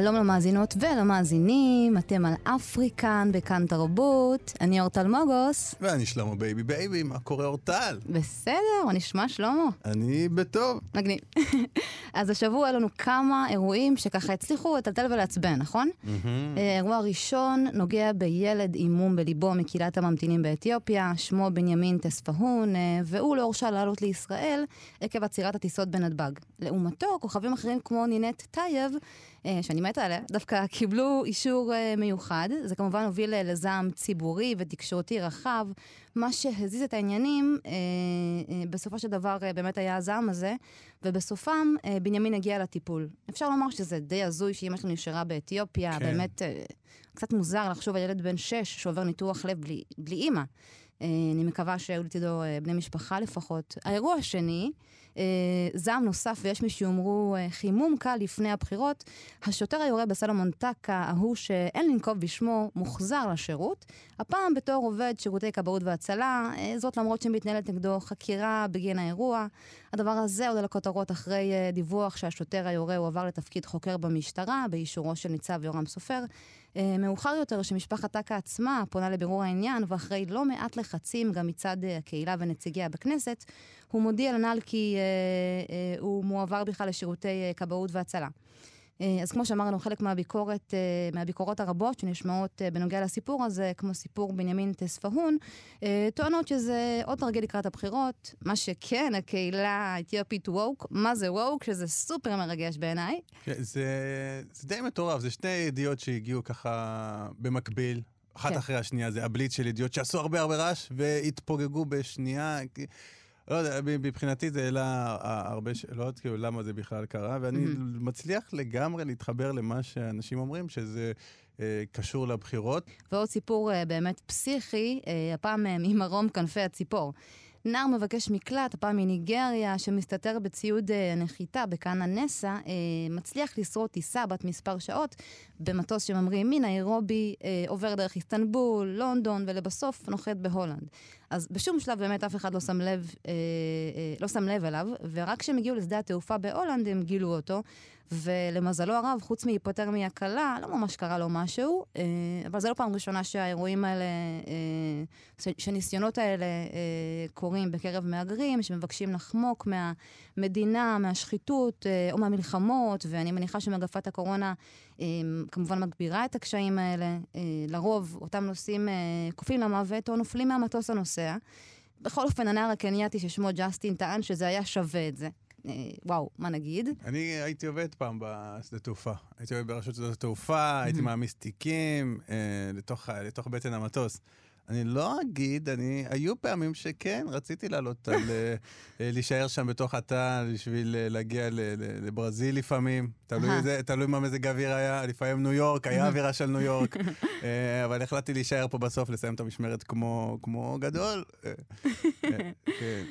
שלום למאזינות ולמאזינים, אתם על אפריקן בכאן תרבות, אני אורטל מוגוס. ואני שלמה בייבי בייבי, מה קורה אורטל? בסדר, מה נשמע שלמה? אני בטוב. מגניב. אז השבוע היו לנו כמה אירועים שככה הצליחו לטלטל ולעצבן, נכון? אה, אירוע ראשון נוגע בילד עם מום בליבו מקהילת הממתינים באתיופיה, שמו בנימין טספהון, אה, והוא לא הורשה לעלות לישראל עקב עצירת הטיסות בנתב"ג. לעומתו, כוכבים אחרים כמו נינט טייב, שאני מתה עליה, דווקא קיבלו אישור אה, מיוחד. זה כמובן הוביל אה, לזעם ציבורי ותקשורתי רחב. מה שהזיז את העניינים, בסופו של דבר באמת היה הזעם הזה, ובסופם בנימין הגיע לטיפול. אפשר לומר שזה די הזוי שאימא שלו נשארה באתיופיה, כן. באמת קצת מוזר לחשוב על ילד בן שש שעובר ניתוח לב בלי, בלי אימא. אני מקווה שהיו לצידו בני משפחה לפחות. האירוע השני, אה, זעם נוסף, ויש מי שיאמרו אה, חימום קל לפני הבחירות, השוטר היורה בסלומון טקה, ההוא שאין לנקוב בשמו, מוחזר לשירות, הפעם בתור עובד שירותי כבאות והצלה, אה, זאת למרות שמתנהלת נגדו חקירה בגין האירוע. הדבר הזה עולה לכותרות אחרי דיווח שהשוטר היורה הועבר לתפקיד חוקר במשטרה, באישורו של ניצב יורם סופר. מאוחר יותר, שמשפחת טקה עצמה פונה לבירור העניין, ואחרי לא מעט לחצים גם מצד הקהילה ונציגיה בכנסת, הוא מודיע לנ"ל כי אה, אה, הוא מועבר בכלל לשירותי אה, כבאות והצלה. אז כמו שאמרנו, חלק מהביקורת, מהביקורות הרבות שנשמעות בנוגע לסיפור הזה, כמו סיפור בנימין טספהון, טוענות שזה עוד תרגיל לקראת הבחירות. מה שכן, הקהילה האתיופית ווק, מה זה ווק? שזה סופר מרגש בעיניי. כן, זה, זה די מטורף, זה שתי ידיעות שהגיעו ככה במקביל. אחת כן. אחרי השנייה, זה הבליץ של ידיעות שעשו הרבה הרבה רעש והתפוגגו בשנייה. לא יודע, מבחינתי זה העלה הרבה שאלות, כאילו, למה זה בכלל קרה, ואני. מצליח לגמרי להתחבר למה שאנשים אומרים, שזה אה, קשור לבחירות. ועוד סיפור אה, באמת פסיכי, אה, הפעם אה, ממרום כנפי הציפור. נער מבקש מקלט, הפעם מניגריה, שמסתתר בציוד אה, נחיתה בכן הנסע, אה, מצליח לשרוד טיסה בת מספר שעות במטוס שממריא מניירובי, אה, עובר דרך איסטנבול, לונדון, ולבסוף נוחת בהולנד. אז בשום שלב באמת אף אחד לא שם לב, לא שם לב אליו, ורק כשהם הגיעו לשדה התעופה בהולנד הם גילו אותו, ולמזלו הרב, חוץ מהיפותרמיה קלה, לא ממש קרה לו משהו, אה, אבל זו לא פעם ראשונה שהאירועים האלה, אה, שהניסיונות האלה אה, קורים בקרב מהגרים, שמבקשים לחמוק מהמדינה, מהשחיתות או מהמלחמות, ואני מניחה שמגפת הקורונה כמובן מגבירה את הקשיים האלה. לרוב אותם נוסעים קופאים למוות או נופלים מהמטוס הנוסע. בכל אופן, הנער הקנייתי ששמו ג'סטין טען שזה היה שווה את זה. אה, וואו, מה נגיד? אני הייתי עובד פעם בשדה תעופה. הייתי עובד ברשות שדות התעופה, הייתי מעמיס תיקים אה, לתוך בטן המטוס. אני לא אגיד, אני, היו פעמים שכן, רציתי לעלות על, אה, אה, להישאר שם בתוך התא בשביל אה, להגיע לברזיל לפעמים. תלוי, זה, תלוי מה מזג האוויר היה, לפעמים ניו יורק, היה אווירה של ניו יורק. אבל החלטתי להישאר פה בסוף, לסיים את המשמרת כמו, כמו גדול. כן.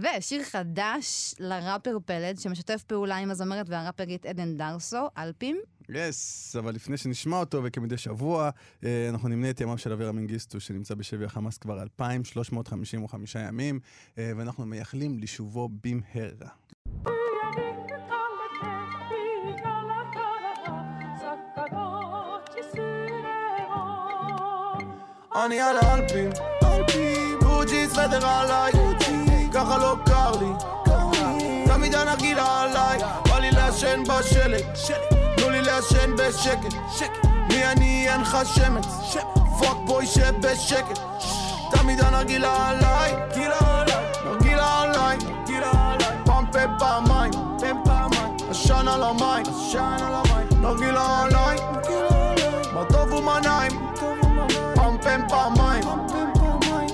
ושיר חדש לראפר פלד, שמשתף פעולה עם הזמרת והראפרית עדן דרסו, אלפים. יס, yes, אבל לפני שנשמע אותו, וכמדי שבוע, אה, אנחנו נמנה את ימיו של אברה מנגיסטו, שנמצא בשבי החמאס כבר 2,355 ימים, אה, ואנחנו מייחלים לשובו במהרה. אני על האלפים, גוג'י סוודר עליי, ככה לא קר לי, תמיד הנרגילה עליי, בא לי לעשן בשלג. לעשן בשקט. מי אני? אין לך שמץ. fuck boy שב בשקט. תמיד הנרגילה עליי. נרגילה עליי. פעם פה פעמיים. עשן על המים. נרגילה עליי. מה טוב ומה נעים. פעם פה פעמיים.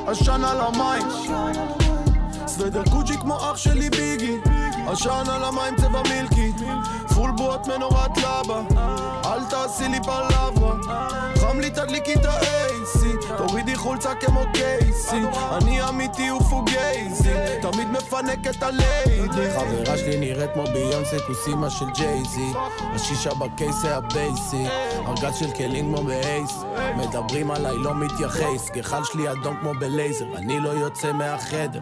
עשן על המים. סוודר קוג'י כמו אח שלי ביגי עשן על המים צבע מילקי. פול בוט מנורת לבה אל תעשי לי פלברה. חם לי תדליקי את ה-AC תורידי חולצה כמו קייסי. אני אמיתי ופוגייזי. תמיד מפנק את הליידי. חברה שלי נראית כמו ביונסי כוסימה של ג'ייזי. השישה בקייס זה הבייסי. ארגז של כלים כמו באייס. מדברים עליי לא מתייחס. גחל שלי אדום כמו בלייזר. אני לא יוצא מהחדר.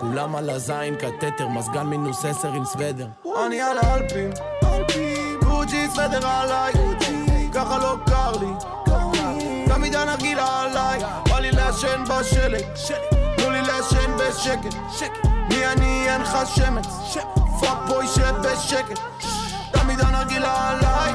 כולם על הזין קטטר מזגן מינוס עשר עם סוודר. אני על האלפים. גוג'י סוודר עליי. ככה לא קר לי. תמיד הנרגילה עליי. בא לי לעשן בשלג. תנו לי לעשן בשקט. מי אני? אין לך שמץ. fuck boy שב בשקט. תמיד הנרגילה עליי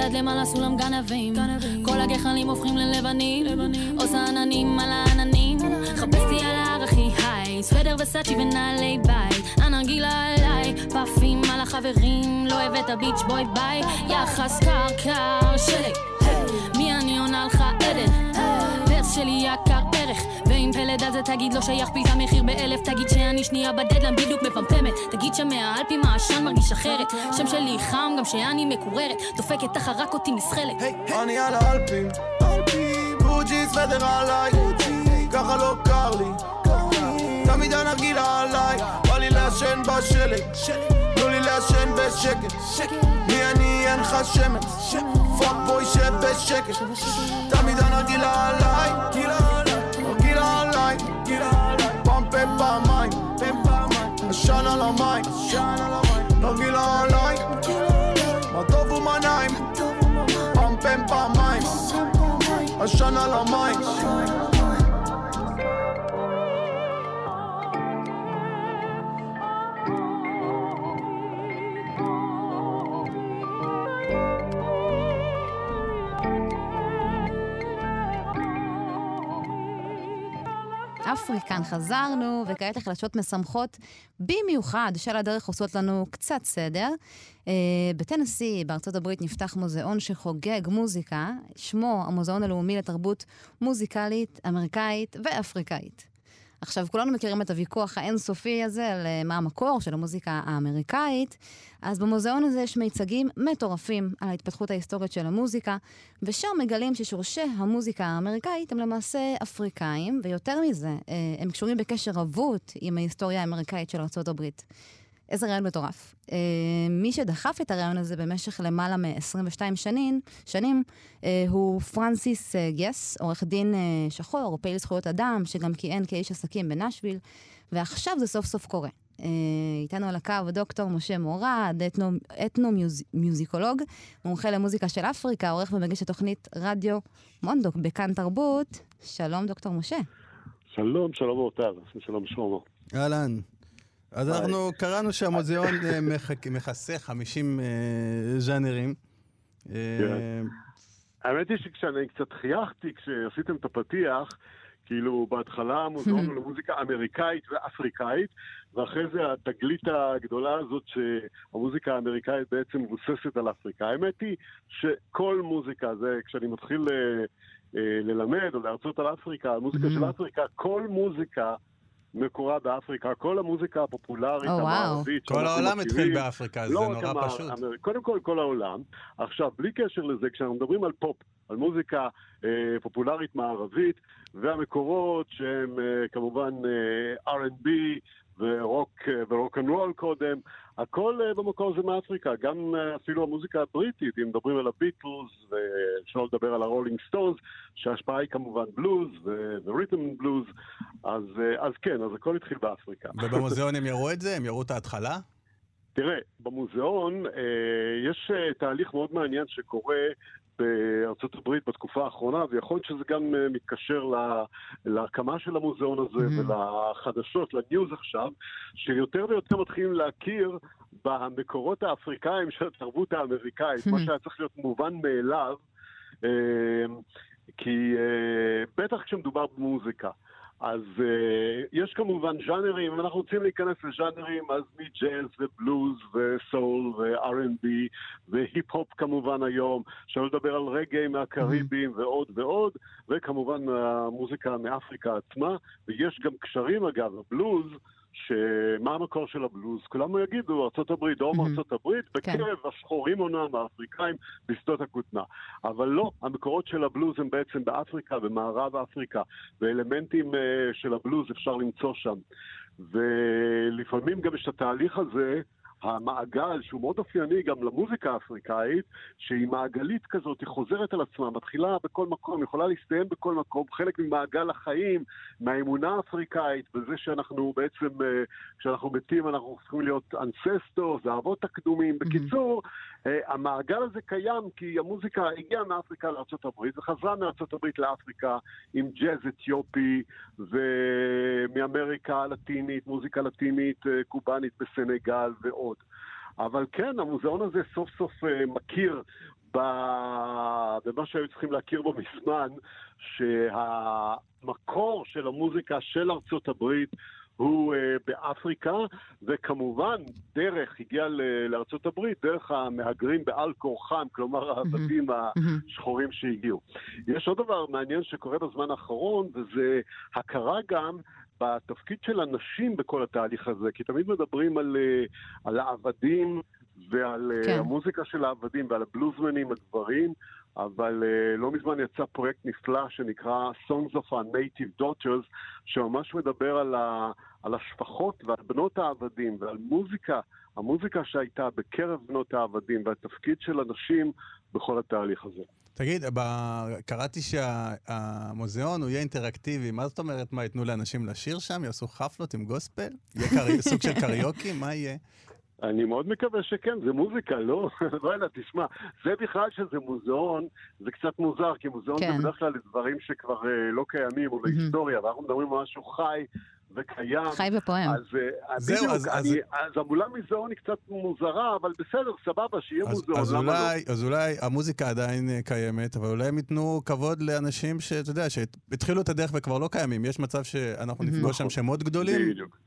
עד למעלה סולם גנבים. כל הגחלים הופכים ללבנים. עושה עננים על העננים. חפשתי על ההר הכי היי. סוודר וסאצ'י ונעלי בית. הנרגילה עליי פאפים על החברים. לא הבאת ביץ' בוי ביי. יחס קר קר שלג מי אני עונה לך עדן פרס שלי יקר ערך ואם פלד זה תגיד לא שייך פיל את המחיר באלף תגיד שאני שנייה בדדלן בדיוק מפמפמת. תגיד שמהאלפים העשן מרגיש אחרת שם שלי חם גם שאני מקוררת. דופקת תחת רק אותי נסחלת אני על האלפים גוג'י סוודר עליי. ככה לא קר לי. תמיד הנרגילה עליי. בא לי לעשן בשלג תנו לי לעשן בשקט מי אני אין לך שמץ. פאק בוי שב בשקט תמיד הנרגילה עליי נרגילה עליי פמפם פעמיים עשן על המים נרגילה עליי. מה טוב ומה נעים. פמפם פעמיים. עשן על המים אפריקן חזרנו, וכעת לחדשות משמחות במיוחד שעל הדרך עושות לנו קצת סדר. Uh, בטנסי, בארצות הברית, נפתח מוזיאון שחוגג מוזיקה, שמו המוזיאון הלאומי לתרבות מוזיקלית, אמריקאית ואפריקאית. עכשיו, כולנו מכירים את הוויכוח האינסופי הזה על uh, מה המקור של המוזיקה האמריקאית, אז במוזיאון הזה יש מיצגים מטורפים על ההתפתחות ההיסטורית של המוזיקה, ושם מגלים ששורשי המוזיקה האמריקאית הם למעשה אפריקאים, ויותר מזה, uh, הם קשורים בקשר רבות עם ההיסטוריה האמריקאית של ארה"ב. איזה רעיון מטורף. Uh, מי שדחף את הרעיון הזה במשך למעלה מ-22 שנים, שנים uh, הוא פרנסיס uh, גס, עורך דין uh, שחור, פעיל זכויות אדם, שגם כיהן כאיש עסקים בנשוויל, ועכשיו זה סוף סוף קורה. Uh, איתנו על הקו דוקטור משה מורד, אתנו-מיוזיקולוג, מומחה למוזיקה של אפריקה, עורך ומגיש התוכנית רדיו מונדוק בכאן תרבות. שלום, דוקטור משה. שלום, שלום אורטל, שלום שלמה. אהלן. אז אנחנו קראנו שהמוזיאון מכסה 50 ז'אנרים. האמת היא שכשאני קצת חייכתי, כשעשיתם את הפתיח, כאילו בהתחלה המוזיאון הוא למוזיקה אמריקאית ואפריקאית, ואחרי זה התגלית הגדולה הזאת שהמוזיקה האמריקאית בעצם מבוססת על אפריקה. האמת היא שכל מוזיקה, זה כשאני מתחיל ללמד או להרצות על אפריקה, על מוזיקה של אפריקה, כל מוזיקה מקורה באפריקה, כל המוזיקה הפופולרית oh, המערבית כל העולם התחיל באפריקה, זה לא נורא פשוט. אמר, קודם כל, כל העולם. עכשיו, בלי קשר לזה, כשאנחנו מדברים על פופ, על מוזיקה אה, פופולרית מערבית, והמקורות שהם אה, כמובן אה, R&B ורוק, ו rock and roll קודם, הכל במקור זה מאפריקה, גם אפילו המוזיקה הבריטית, אם מדברים על הביטלס, ואפשר לדבר על הרולינג סטונס, שההשפעה היא כמובן בלוז ו rhythm blues, אז, אז כן, אז הכל התחיל באפריקה. ובמוזיאון הם יראו את זה? הם יראו את ההתחלה? תראה, במוזיאון אה, יש אה, תהליך מאוד מעניין שקורה בארצות הברית בתקופה האחרונה, ויכול להיות שזה גם uh, מתקשר לה, להקמה של המוזיאון הזה mm-hmm. ולחדשות, לניוז עכשיו, שיותר ויותר מתחילים להכיר במקורות האפריקאים של התרבות האמריקאית, mm-hmm. מה שהיה צריך להיות מובן מאליו, uh, כי uh, בטח כשמדובר במוזיקה. אז uh, יש כמובן ז'אנרים, אם אנחנו רוצים להיכנס לז'אנרים, אז מג'אז ובלוז וסול ו-R&B והיפ-הופ כמובן היום, שלא לדבר על רגעי מהקריבים mm-hmm. ועוד ועוד, וכמובן המוזיקה מאפריקה עצמה, ויש גם קשרים אגב, הבלוז. שמה המקור של הבלוז? כולם יגידו, ארה"ב, דרום ארה"ב, כן. בקרב השחורים אומנם, האפריקאים, בשדות הכותנה. אבל לא, המקורות של הבלוז הם בעצם באפריקה, במערב אפריקה, ואלמנטים uh, של הבלוז אפשר למצוא שם. ולפעמים גם יש את התהליך הזה המעגל, שהוא מאוד אופייני גם למוזיקה האפריקאית, שהיא מעגלית כזאת, היא חוזרת על עצמה, מתחילה בכל מקום, יכולה להסתיים בכל מקום, חלק ממעגל החיים, מהאמונה האפריקאית, בזה שאנחנו בעצם, אה, כשאנחנו מתים אנחנו צריכים להיות אנססטור, זה האבות הקדומים. בקיצור, אה, המעגל הזה קיים כי המוזיקה הגיעה מאפריקה לארה"ב וחזרה מארה"ב לאפריקה עם ג'אז אתיופי ומאמריקה הלטינית, מוזיקה לטינית, אה, קובאנית בסנגל ועוד. אבל כן, המוזיאון הזה סוף סוף אה, מכיר במה שהיו צריכים להכיר בו מזמן, שהמקור של המוזיקה של ארצות הברית הוא uh, באפריקה, וכמובן, דרך, הגיע לארצות הברית, דרך המהגרים בעל כורחם, כלומר העבדים השחורים שהגיעו. יש עוד דבר מעניין שקורה בזמן האחרון, וזה הכרה גם בתפקיד של הנשים בכל התהליך הזה, כי תמיד מדברים על, אה, על העבדים ועל אה, כן. המוזיקה של העבדים ועל הבלוזמנים הגברים, אבל uh, לא מזמן יצא פרויקט נפלא שנקרא Songs of our Native Daughters, שממש מדבר על, ה, על השפחות ועל בנות העבדים ועל מוזיקה, המוזיקה שהייתה בקרב בנות העבדים והתפקיד של הנשים בכל התהליך הזה. תגיד, ב... קראתי שהמוזיאון הוא יהיה אינטראקטיבי, מה זאת אומרת? מה, ייתנו לאנשים לשיר שם? יעשו חפלות עם גוספל? יהיה קרי... סוג של קריוקי? מה יהיה? אני מאוד מקווה שכן, זה מוזיקה, לא? לא יודע, תשמע, זה בכלל שזה מוזיאון, זה קצת מוזר, כי מוזיאון כן. זה בדרך כלל דברים שכבר uh, לא קיימים, או בהיסטוריה, ואנחנו מדברים על משהו חי. וקיים. חי ופועם. אז, אז זהו, בדיוק, אז, אני, אז... אז המולה מזיאון היא קצת מוזרה, אבל בסדר, סבבה, שיהיה אז, מוזיאון, אז למה אולי, לא? אז אולי המוזיקה עדיין אה, קיימת, אבל אולי הם ייתנו כבוד לאנשים שאתה יודע, שהתחילו את הדרך וכבר לא קיימים. יש מצב שאנחנו נפגוש שם שמות גדולים? בדיוק.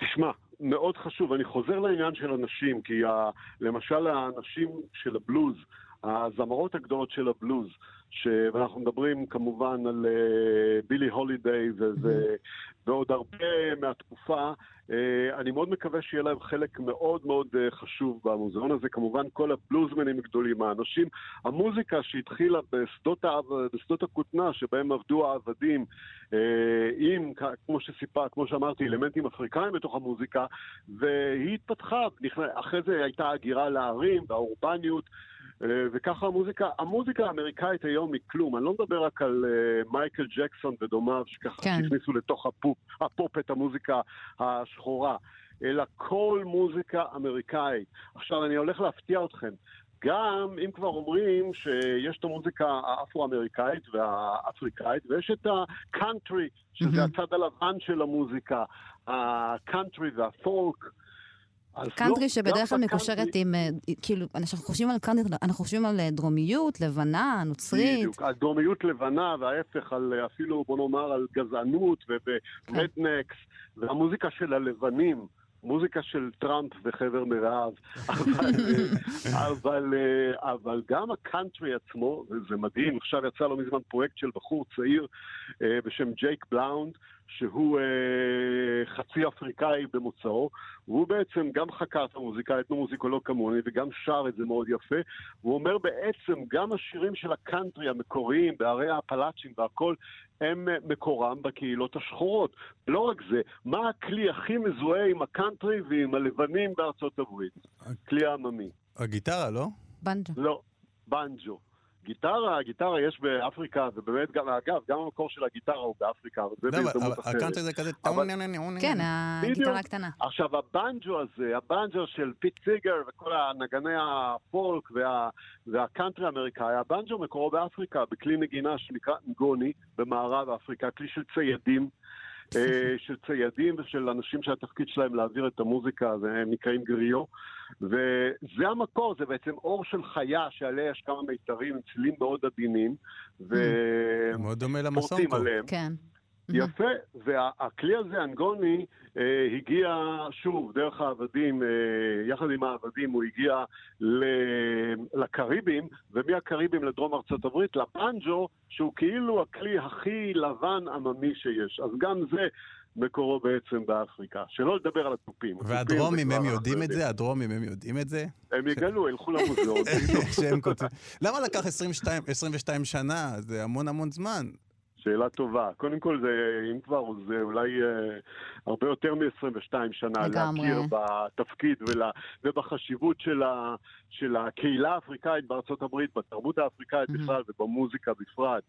תשמע, מאוד חשוב, אני חוזר לעניין של הנשים, כי ה, למשל הנשים של הבלוז, הזמרות הגדולות של הבלוז, ש... ואנחנו מדברים כמובן על uh, בילי הולידיי וזה, ועוד הרבה מהתקופה, uh, אני מאוד מקווה שיהיה להם חלק מאוד מאוד uh, חשוב במוזיאון הזה. כמובן כל הבלוזמנים הגדולים, האנשים, המוזיקה שהתחילה בשדות, העב... בשדות הכותנה, שבהם עבדו העבדים, uh, עם, כמו שסיפר, כמו שאמרתי, אלמנטים אפריקאים בתוך המוזיקה, והיא התפתחה. אחרי זה הייתה הגירה לערים והאורבניות. אה, וככה המוזיקה, המוזיקה האמריקאית היום היא כלום. אני לא מדבר רק על uh, מייקל ג'קסון ודומיו, שככה כן. הכניסו לתוך הפופ, הפופ את המוזיקה השחורה, אלא כל מוזיקה אמריקאית. עכשיו, אני הולך להפתיע אתכם. גם אם כבר אומרים שיש את המוזיקה האפרו-אמריקאית והאפריקאית, ויש את הקאנטרי, שזה mm-hmm. הצד הלבן של המוזיקה, הקאנטרי והפולק. קאנטרי לא, שבדרך כלל מקושרת עם, אה, כאילו, אנחנו חושבים על קאנטרי, אנחנו חושבים על אה, דרומיות, לבנה, נוצרית. בדיוק, על דרומיות לבנה, וההפך, על אה, אפילו, בוא נאמר, על גזענות ו rednecks, כן. והמוזיקה של הלבנים. מוזיקה של טראמפ וחבר מרעיו, אבל, אבל, אבל גם הקאנטרי עצמו, וזה מדהים, עכשיו יצא לא מזמן פרויקט של בחור צעיר בשם ג'ייק בלאונט, שהוא אה, חצי אפריקאי במוצאו, והוא בעצם גם חקר את המוזיקה, אתנו-מוזיקולוג כמוני, וגם שר את זה מאוד יפה. הוא אומר בעצם, גם השירים של הקאנטרי המקוריים, בהרי האפלאצ'ים והכל, הם אה, מקורם בקהילות השחורות. לא רק זה, מה הכלי הכי מזוהה עם הקאנטרי ועם הלבנים בארצות הברית? כלי העממי. הגיטרה, לא? בנג'ו. לא, בנג'ו. גיטרה, גיטרה יש באפריקה, ובאמת גם, אגב, גם המקור של הגיטרה הוא באפריקה, אבל זה לא, בהזדמנות אחרת. הקאנטרי זה כזה... כן, הגיטרה הקטנה. עכשיו, הבנג'ו הזה, הבנג'ו של פיט סיגר וכל הנגני הפולק והקאנטרי האמריקאי, הבנג'ו מקורו באפריקה, בכלי נגינה שנקרא נגוני, במערב אפריקה, כלי של ציידים. אה, של ציידים ושל אנשים שהתפקיד שלהם להעביר את המוזיקה, והם נקראים גריו. וזה המקור, זה בעצם אור של חיה שעליה יש כמה מיתרים צלילים מאוד עדינים, ו... מאוד דומה למסונקו. כן. יפה, והכלי הזה, אנגוני, אה, הגיע שוב דרך העבדים, אה, יחד עם העבדים הוא הגיע ל- לקריבים, ומהקריבים לדרום ארצות הברית, לפנג'ו, שהוא כאילו הכלי הכי לבן עממי שיש. אז גם זה מקורו בעצם באפריקה. שלא לדבר על התופים. והדרומים, הם יודעים את זה? הדרומים, הם יודעים את זה? הם יגלו, ילכו למוזיאון. למה לקח 22 22 שנה? זה המון המון זמן. שאלה טובה. קודם כל, זה, אם כבר, זה אולי אה, הרבה יותר מ-22 שנה לגמרי. להכיר בתפקיד ול, ובחשיבות של, ה, של הקהילה האפריקאית בארצות הברית, בתרבות האפריקאית Mhm. בכלל ובמוזיקה בפרט.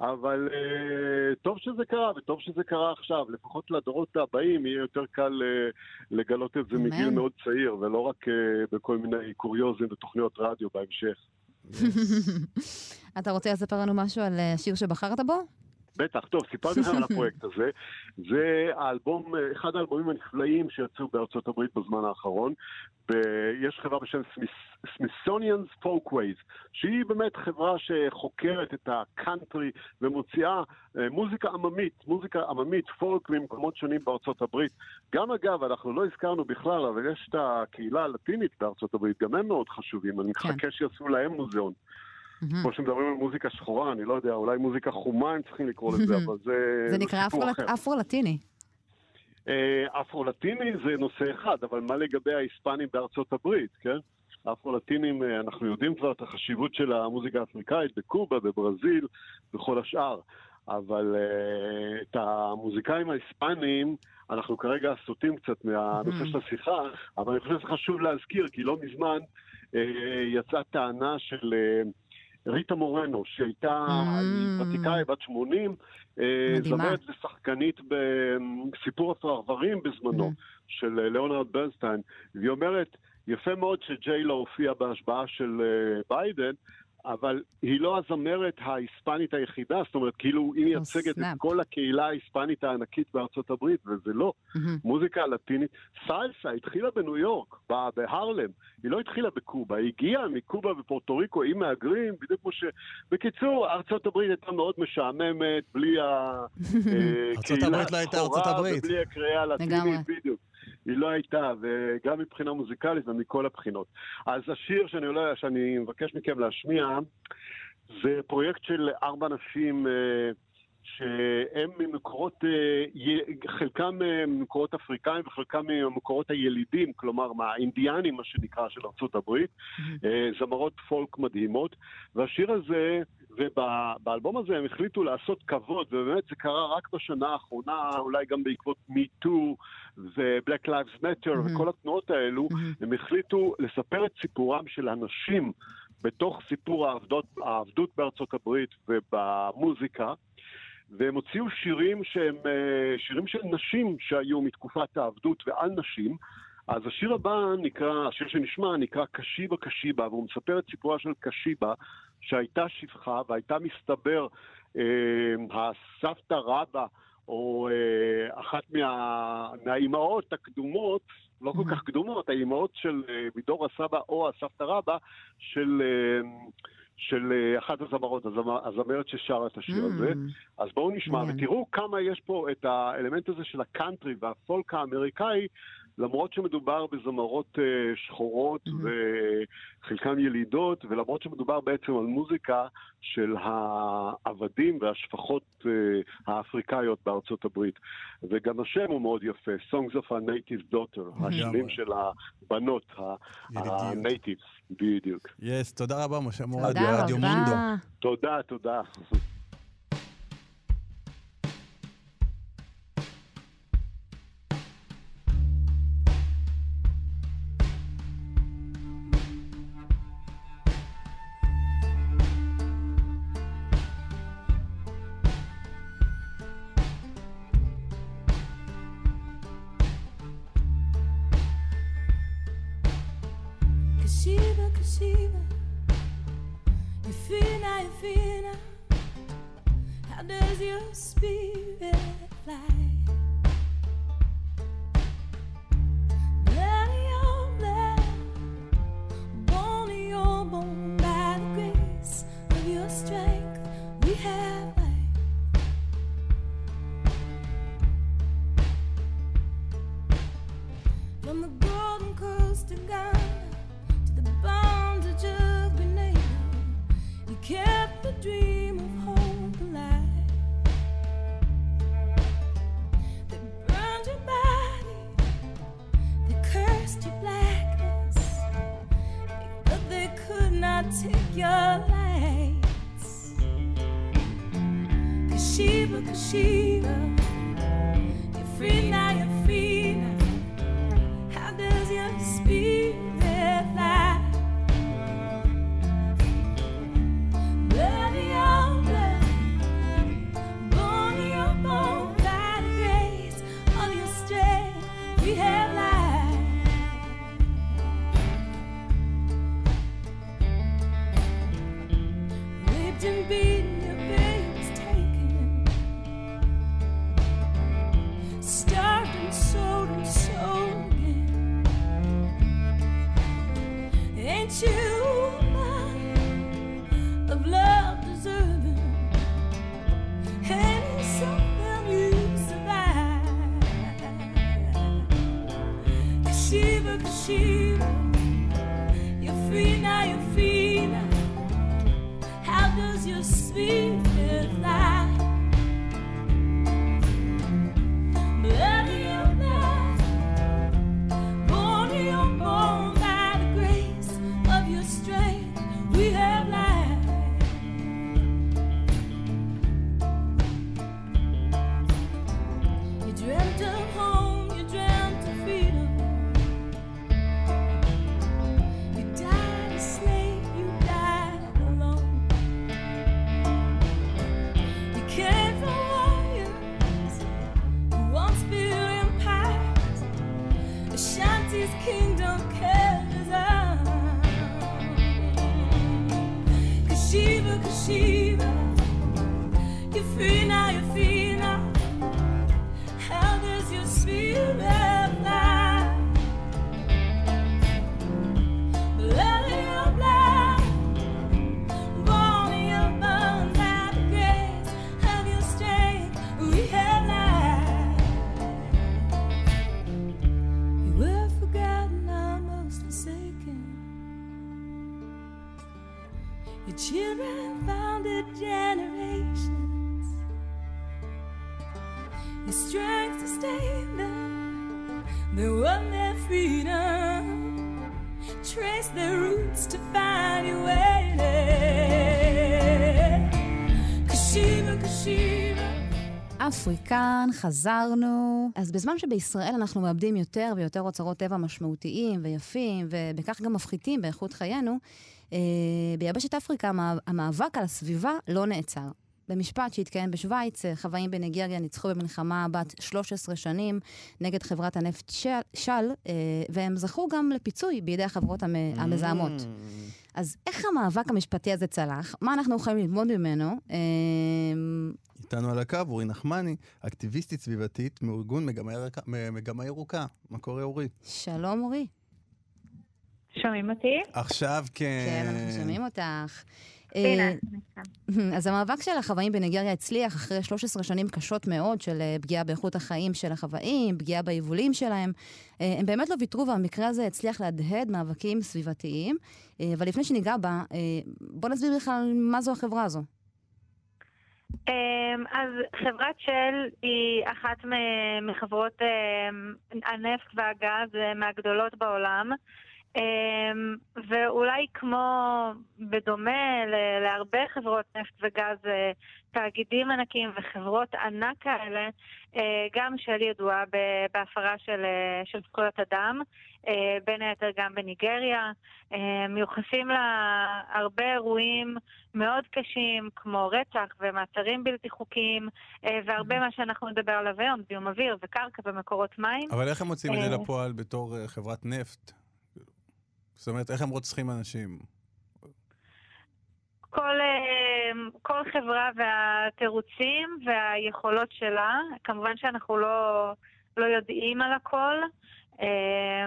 אבל אה, טוב שזה קרה, וטוב שזה קרה עכשיו. לפחות לדורות הבאים יהיה יותר קל אה, לגלות את זה אמן. מגיל מאוד צעיר, ולא רק אה, בכל מיני קוריוזים ותוכניות רדיו בהמשך. אתה רוצה לספר לנו משהו על אה, השיר שבחרת בו? בטח, טוב, סיפרתי לכם על הפרויקט הזה. זה האלבום, אחד האלבומים הנפלאים שיצאו בארצות הברית בזמן האחרון. ב- יש חברה בשם Smithsonian's Folkways, שהיא באמת חברה שחוקרת את הקאנטרי ומוציאה אה, מוזיקה עממית, מוזיקה עממית, פולק ממקומות שונים בארצות הברית. גם אגב, אנחנו לא הזכרנו בכלל, אבל יש את הקהילה הלטינית בארצות הברית, גם הם מאוד חשובים, אני כן. מחכה שיעשו להם מוזיאון. כמו שמדברים על מוזיקה שחורה, אני לא יודע, אולי מוזיקה חומה הם צריכים לקרוא לזה, אבל זה... זה נקרא אפרו-לטיני. אה, אפרו-לטיני זה נושא אחד, אבל מה לגבי ההיספנים בארצות הברית, כן? האפרו-לטינים, אה, אנחנו יודעים כבר את החשיבות של המוזיקה האפריקאית בקובה, בברזיל, בכל השאר. אבל אה, את המוזיקאים ההיספנים, אנחנו כרגע סוטים קצת מהנושא של השיחה, אבל אני חושב שחשוב להזכיר, כי לא מזמן אה, יצאה טענה של ריטה מורנו, שהייתה Mm. ותיקאי בת 80, אה. זמרת ושחקנית בסיפור הפרברים בזמנו, של אה, ליאונרד ברנסטיין, והיא אומרת, יפה מאוד שג'יי לא הופיע בהשבעה של אה, ביידן, אבל היא לא הזמרת ההיספנית היחידה, זאת אומרת, כאילו היא מייצגת את. כל הקהילה ההיספנית הענקית בארצות הברית, וזה לא. מוזיקה לטינית. סלסה התחילה בניו יורק, בהרלם. היא לא התחילה בקובה, היא הגיעה מקובה ופורטו ריקו עם מהגרים, בדיוק כמו ש... בקיצור, ארצות הברית הייתה מאוד משעממת, בלי ארצות הקהילה הברית לא הייתה ארצות הברית. ובלי הקריאה הלטינית. בדיוק. היא לא הייתה, וגם מבחינה מוזיקלית ומכל הבחינות. אז השיר שאני, עולה, שאני מבקש מכם להשמיע, זה פרויקט של ארבע נשים אה, שהם ממקורות, אה, חלקם אה, ממקורות אפריקאים וחלקם ממקורות הילידים, כלומר מהאינדיאנים, מה שנקרא, של ארצות הברית, אה, זמרות פולק מדהימות, והשיר הזה, ובאלבום הזה הם החליטו לעשות כבוד, ובאמת זה קרה רק בשנה האחרונה, אולי גם בעקבות MeToo ו-Black Lives Matter מהמם. וכל התנועות האלו, מהמם. הם החליטו לספר את סיפורם של הנשים בתוך סיפור העבדות, העבדות בארצות הברית ובמוזיקה, והם הוציאו שירים שהם אה, שירים של נשים שהיו מתקופת העבדות ועל נשים. אז השיר הבא נקרא, השיר שנשמע נקרא קשיבה קשיבה, והוא מספר את סיפורה של קשיבה, שהייתה שפחה והייתה מסתבר אה, הסבתא רבא, או אה, אחת מה, מהאימהות הקדומות, לא כל כך קדומות, האימהות של אה, מדור הסבא או הסבתא רבא, של, אה, של אה, אחת הזמרות, הזמר, הזמרת ששרה את השיר הזה. Mm. אז בואו נשמע, מעניין. ותראו כמה יש פה את האלמנט הזה של הקאנטרי והפולק האמריקאי, למרות שמדובר בזמרות אה, שחורות Mhm. וחלקן ילידות, ולמרות שמדובר בעצם על מוזיקה של העבדים והשפחות אה, האפריקאיות בארצות הברית. וגם השם הוא מאוד יפה, Songs of a Native Daughter, השירים לגמרי. של הבנות. ה-natives, בדיוק. יס, תודה רבה, משה מורד, תודה ברדיו מונדו. תודה, תודה. Your children founded generations. Your strength sustained them. They won their freedom. Trace their roots to find your way. Kashiva, Kashiva. אפריקן, חזרנו. אז בזמן שבישראל אנחנו מאבדים יותר ויותר אוצרות טבע משמעותיים ויפים, ובכך גם מפחיתים באיכות חיינו, אה, ביבשת אפריקה המאב- המאבק על הסביבה לא נעצר. במשפט שהתקיים בשוויץ, אה, חוואים בניגריה ניצחו במלחמה בת 13 שנים נגד חברת הנפט של, של אה, והם זכו גם לפיצוי בידי החברות המ, המזהמות. אז איך המאבק המשפטי הזה צלח? מה אנחנו יכולים ללמוד ממנו? אה, איתנו על הקו אורי נחמני, אקטיביסטית סביבתית מארגון מגמה ירוקה. מה קורה אורי? שלום אורי. שומעים אותי? עכשיו כן. כן, אנחנו שומעים אותך. אה. אז המאבק של החוואים בניגריה הצליח אחרי 13 שנים קשות מאוד של אה, פגיעה באיכות החיים של החוואים, פגיעה ביבולים שלהם. אה, הם באמת לא ויתרו, והמקרה הזה הצליח להדהד מאבקים סביבתיים. אבל לפני שניגע בה, בוא נסביר בכלל מה זו החברה הזו. אז חברת של היא אחת מחברות הנפט והגז מהגדולות בעולם. אמ, ואולי כמו בדומה להרבה חברות נפט וגז, אה, תאגידים ענקיים וחברות ענק כאלה, אה, גם של ידועה בהפרה של, אה, של זכויות אדם, בין היתר גם בניגריה. מיוחסים לה הרבה אירועים מאוד קשים, כמו רצח ומעצרים בלתי חוקיים, והרבה מה שאנחנו נדבר עליו היום, זיהום אוויר וקרקע ומקורות מים. אבל איך הם מוצאים את זה. לפועל בתור חברת נפט? זאת אומרת, איך הם רוצחים אנשים? כל, אה, כל חברה והתירוצים והיכולות שלה, כמובן שאנחנו לא, לא יודעים על הכל, אה,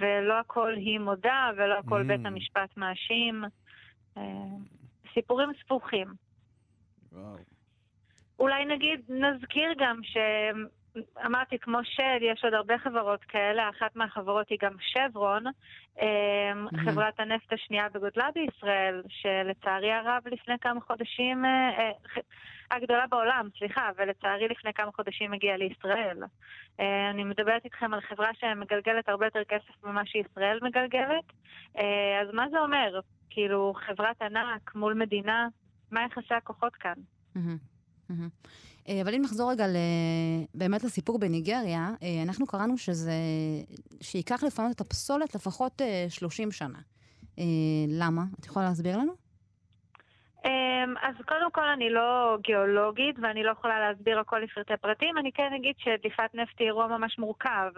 ולא הכל היא מודה, ולא הכל Mm. בית המשפט מאשים. אה, סיפורים סבוכים. וואו. אולי נגיד, נזכיר גם אמרתי, כמו שד, יש עוד הרבה חברות כאלה, אחת מהחברות היא גם שברון, אמ, חברת הנפט השנייה בגודלה בישראל, שלצערי הרב לפני כמה חודשים, אה, אה, הגדולה בעולם, סליחה, ולצערי לפני כמה חודשים הגיעה לישראל. אה, אני מדברת איתכם על חברה שמגלגלת הרבה יותר כסף ממה שישראל מגלגלת, אז מה זה אומר? כאילו, חברת ענק מול מדינה, מה יחסי הכוחות כאן? מהמם, מהמם. אה, אבל אם נחזור רגע באמת לסיפור בניגריה, אה, אנחנו קראנו שזה, שייקח לפנות את הפסולת לפחות אה, 30 שנה. אה, למה? את יכולה להסביר לנו? אמ, אז קודם כל אני לא גיאולוגית ואני לא יכולה להסביר הכל לפרטי פרטים, אני כן אגיד שדליפת נפט היא אירוע ממש מורכב,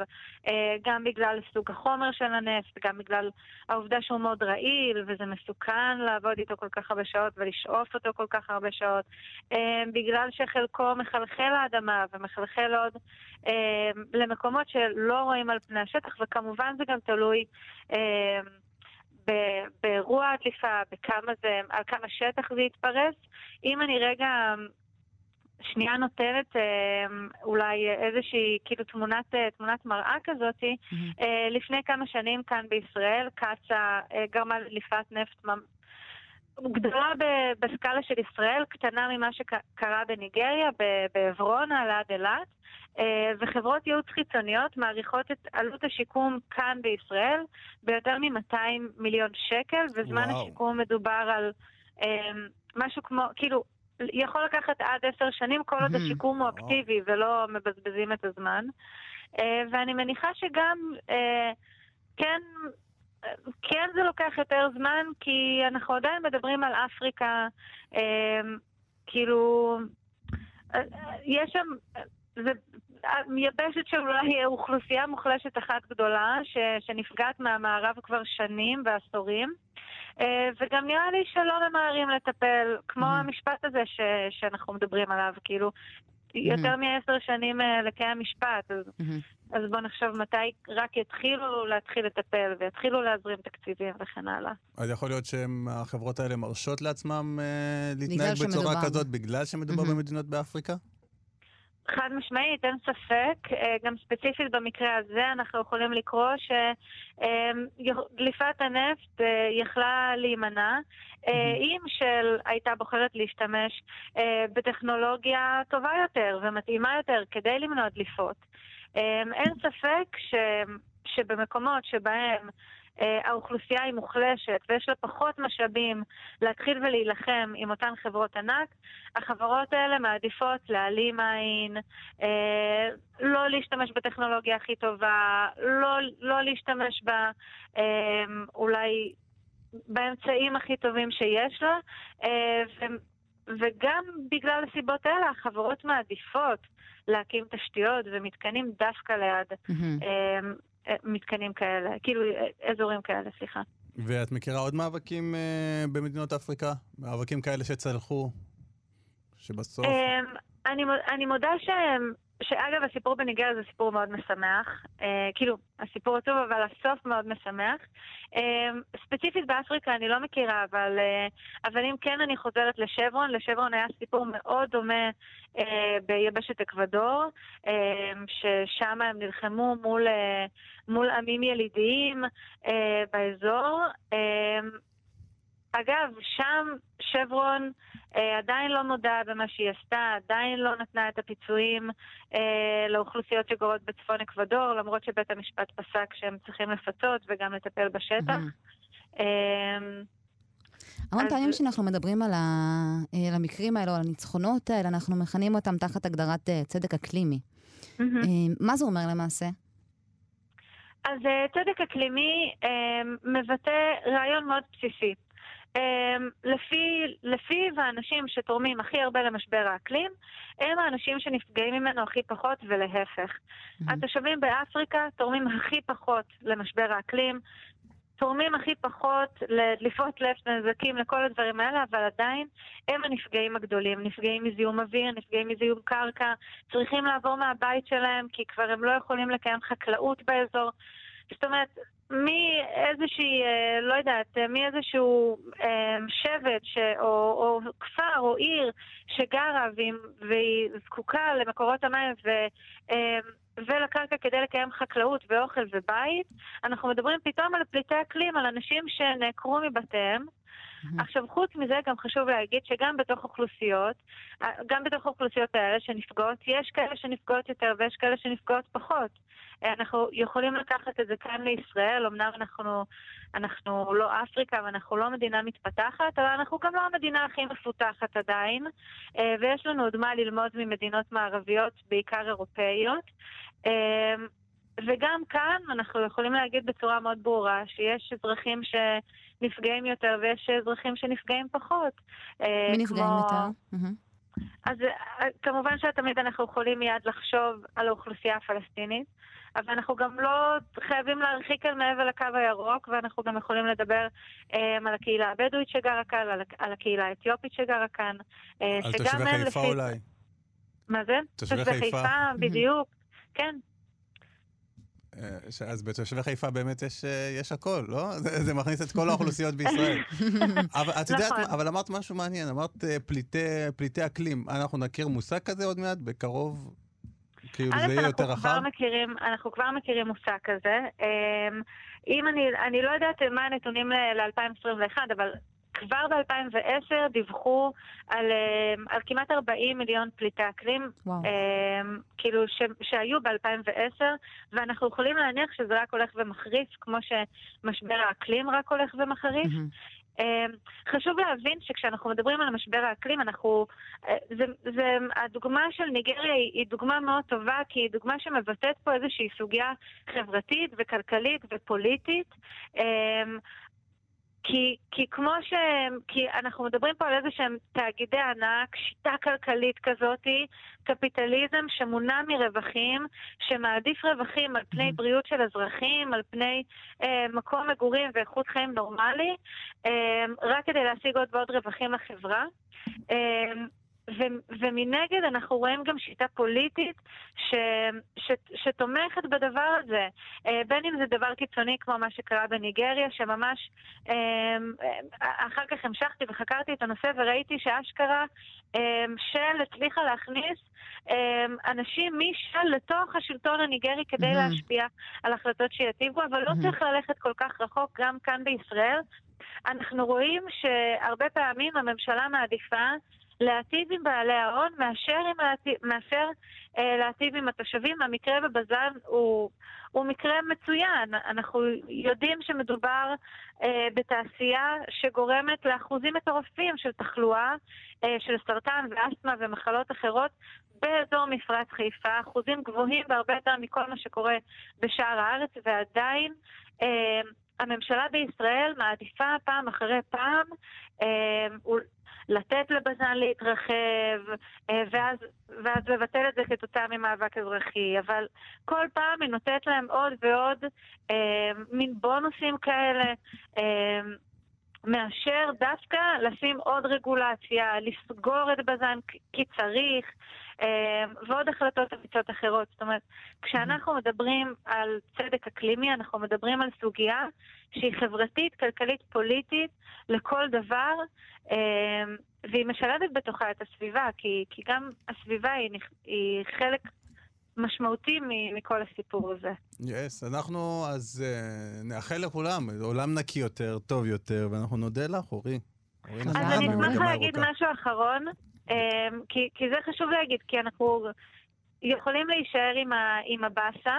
אה, גם בגלל סוג החומר של הנפט, גם בגלל העובדה שהוא מאוד רעיל וזה מסוכן לעבוד איתו כל כך הרבה שעות ולשאוף אותו כל כך הרבה שעות, אה, בגלל שחלקו מחלחל לאדמה ומחלחל עוד אה, למקומות שלא רואים על פני השטח, וכמובן זה גם תלוי באירוע הדליפה, בכמה זה, על כמה שטח זה יתפרס. אם אני רגע שנייה נותנת אה, אולי איזושהי כאילו תמונת, אה, תמונת מראה כזאתי, אה, לפני כמה שנים כאן בישראל קצ"א אה, גרמה לדליפת נפט גדולה בסקאלה של ישראל, קטנה ממה שקרה בניגריה, ב- בעברונה, ליד אילת. אה, וחברות ייעוץ חיצוניות מעריכות את עלות השיקום כאן בישראל ביותר מ-200 מיליון שקל, וזמן וואו. השיקום מדובר על אה, משהו כמו, כאילו, יכול לקחת עד עשר שנים כל עוד מהמם. השיקום הוא. אקטיבי ולא מבזבזים את הזמן. אה, ואני מניחה שגם, כן, כן זה לוקח יותר זמן, כי אנחנו עדיין מדברים על אפריקה, אה, כאילו, אה, יש שם, אה, זה יבשת של אולי אוכלוסייה מוחלשת אחת גדולה, ש, שנפגעת מהמערב כבר שנים ועשורים. אה, וגם נראה לי שלא ממהרים לטפל, כמו Mhm. המשפט הזה ש, שאנחנו מדברים עליו, כאילו, יותר מעשר שנים אה, לקיים משפט, אז, מהמם. אז בואו נחשוב מתי רק יתחילו להתחיל לטפל ויתחילו להזרים תקציבים וכן הלאה. אז יכול להיות שהחברות האלה מרשות לעצמם אה, להתנהג בצורה שמדובר. כזאת בגלל שמדובר מהמם. במדינות באפריקה? חד משמעית, אין ספק. אה, גם ספציפית במקרה הזה אנחנו יכולים לקרוא שדליפת הנפט אה, יכלה להימנע אה, אם של הייתה בוחרת להשתמש אה, בטכנולוגיה טובה יותר ומתאימה יותר כדי למנוע דליפות. אה, אין ספק ש... שבמקומות שבהם אה, האוכלוסייה היא מוחלשת ויש לה פחות משאבים להתחיל ולהילחם עם אותן חברות ענק, החברות האלה מעדיפות להעלים עין, אה, לא להשתמש בטכנולוגיה הכי טובה, לא, לא להשתמש בה אה, אולי באמצעים הכי טובים שיש לה, אה, וגם בגלל הסיבות האלה החברות מעדיפות להקים תשתיות ומתקנים דווקא ליד מהמם. אה, אה, מתקנים כאלה, כאילו אה, אזורים כאלה, סליחה. ואת מכירה עוד מאבקים אה, במדינות אפריקה? מאבקים כאלה שצלחו? שבסוף... אמ, אני, אני מודה ש... שאגב, הסיפור בניגריה זה סיפור מאוד משמח. אה, כאילו, הסיפור עצוב, אבל הסוף מאוד משמח. אה, ספציפית באפריקה אני לא מכירה, אבל, אה, אבל אם כן, אני חוזרת לשברון. לשברון היה סיפור מאוד דומה אה, ביבשת אקוודור, אה, ששם הם נלחמו מול, אה, מול עמים ילידיים אה, באזור. אה, אגב, שם שברון אה, עדיין לא מודה במה שהיא עשתה, עדיין לא נתנה את הפיצויים אה, לאוכלוסיות שגרות בצפון אקוודור, למרות שבית המשפט פסק שהם צריכים לפצות וגם לטפל בשטח. מהמם. אה, המון אז- פעמים כשאנחנו מדברים על, ה... אה, על המקרים האלה, או על הניצחונות האלה, אנחנו מכנים אותם תחת הגדרת אה, צדק אקלימי. אה, מה זה אומר למעשה? אז צדק אקלימי מבטא רעיון מאוד בסיסי. לפי, לפיו האנשים שתורמים הכי הרבה למשבר האקלים, הם האנשים שנפגעים ממנו הכי פחות ולהפך. התושבים באפריקה תורמים הכי פחות למשבר האקלים, תורמים הכי פחות לדליפות נפט ונזקים לכל הדברים האלה, אבל עדיין הם הנפגעים הגדולים. נפגעים מזיהום אוויר, נפגעים מזיהום קרקע, צריכים לעבור מהבית שלהם כי כבר הם לא יכולים לקיים חקלאות באזור. זאת אומרת, מאיזושהי, אה, לא יודעת, אה, מאיזשהו אה, שבט ש, או, או כפר או עיר שגרה והיא, והיא זקוקה למקורות המים ו, ולקרקע כדי לקיים חקלאות ואוכל ובית, אנחנו מדברים פתאום על פליטי אקלים, על אנשים שנעקרו מבתיהם. עכשיו, חוץ מזה, גם חשוב להגיד שגם בתוך אוכלוסיות, גם בתוך האוכלוסיות האלה שנפגעות, יש כאלה שנפגעות יותר ויש כאלה שנפגעות פחות. אנחנו יכולים לקחת את זה כאן לישראל, אמנם אנחנו, אנחנו לא אפריקה ואנחנו לא מדינה מתפתחת, אבל אנחנו גם לא המדינה הכי מפותחת עדיין, אה, ויש לנו עוד מה ללמוד ממדינות מערביות, בעיקר אירופאיות. אה, וגם כאן אנחנו יכולים להגיד בצורה מאוד ברורה שיש אזרחים שנפגעים יותר ויש אזרחים שנפגעים פחות. אה, מי נפגעים כמו- יותר? אז אה, כמובן שתמיד אנחנו יכולים מיד לחשוב על האוכלוסייה הפלסטינית, אבל אנחנו גם לא חייבים להרחיק אל מעבר לקו הירוק, ואנחנו גם יכולים לדבר אה, על הקהילה הבדואית שגרה כאן, על, על הקהילה האתיופית שגרה כאן. אה, על תושבי חיפה לפי- אולי. מה זה? תושבי חיפה. בדיוק. כן, אז בתושבי חיפה באמת יש, אה, יש הכל, לא? זה, זה מכניס את כל האוכלוסיות בישראל. אבל את יודעת, נכון. אבל אמרת משהו מעניין, אמרת אה, פליטי, פליטי אקלים. אנחנו נכיר מושג כזה עוד מעט, בקרוב? כאילו זה יהיה יותר רחב? אנחנו כבר מכירים מושג כזה. אמ, אם אני, אני לא יודעת מה הנתונים ל-2021, אבל כבר ב-2010 דיווחו על, אמ, על כמעט 40 מיליון פליטי אקלים. אמ, כאילו ש, שהיו ב-2010, ואנחנו יכולים להניח שזה רק הולך ומחריף, כמו שמשבר האקלים רק הולך ומחריף. אמ, חשוב להבין שכשאנחנו מדברים על משבר האקלים, אנחנו... אה, זה, זה, הדוגמה של ניגריה היא, היא דוגמה מאוד טובה, כי היא דוגמה שמבטאת פה איזושהי סוגיה חברתית וכלכלית ופוליטית. כי, כי כמו ש... כי אנחנו מדברים פה על איזה שהם תאגידי ענק, שיטה כלכלית כזאתי, קפיטליזם שמונע מרווחים, שמעדיף רווחים על פני Mhm. בריאות של אזרחים, על פני אה, מקום מגורים ואיכות חיים נורמלי, אה, רק כדי להשיג עוד ועוד רווחים לחברה. אה, ו- ומנגד אנחנו רואים גם שיטה פוליטית ש- ש- שתומכת בדבר הזה, אה, בין אם זה דבר קיצוני כמו מה שקרה בניגריה, שממש אה, אה, אחר כך המשכתי וחקרתי את הנושא וראיתי שאשכרה אה, של הצליחה להכניס אה, אנשים משל לתוך השלטון הניגרי כדי מהמם. להשפיע על החלטות שיטיבו, אבל לא מהמם. צריך ללכת כל כך רחוק גם כאן בישראל. אנחנו רואים שהרבה פעמים הממשלה מעדיפה להטיב עם בעלי ההון מאשר, עם להטיב, מאשר אה, להטיב עם התושבים. המקרה בבז"ן הוא, הוא מקרה מצוין. אנחנו יודעים שמדובר אה, בתעשייה שגורמת לאחוזים מטורפים של תחלואה, אה, של סרטן ואסתמה ומחלות אחרות באזור מפרץ חיפה, אחוזים גבוהים בהרבה יותר מכל מה שקורה בשאר הארץ, ועדיין אה, הממשלה בישראל מעדיפה פעם אחרי פעם אה, לתת לבז"ן להתרחב, אה, ואז, ואז לבטל את זה כתוצאה ממאבק אזרחי. אבל כל פעם היא נותנת להם עוד ועוד אה, מין בונוסים כאלה. אה, מאשר דווקא לשים עוד רגולציה, לסגור את בז"ן כי צריך, ועוד החלטות אמיצות אחרות. זאת אומרת, כשאנחנו מדברים על צדק אקלימי, אנחנו מדברים על סוגיה שהיא חברתית, כלכלית, פוליטית, לכל דבר, אה, והיא משלבת בתוכה את הסביבה, כי, כי גם הסביבה היא, היא חלק משמעותי מכל הסיפור הזה. yes, אנחנו אז אה, נאחל לכולם עולם נקי יותר, טוב יותר, ואנחנו נודה לך, אורי. אורי אז אני אשמח להגיד. משהו אחרון, אמ, כי, כי זה חשוב להגיד, כי אנחנו יכולים להישאר עם, עם הבאסה,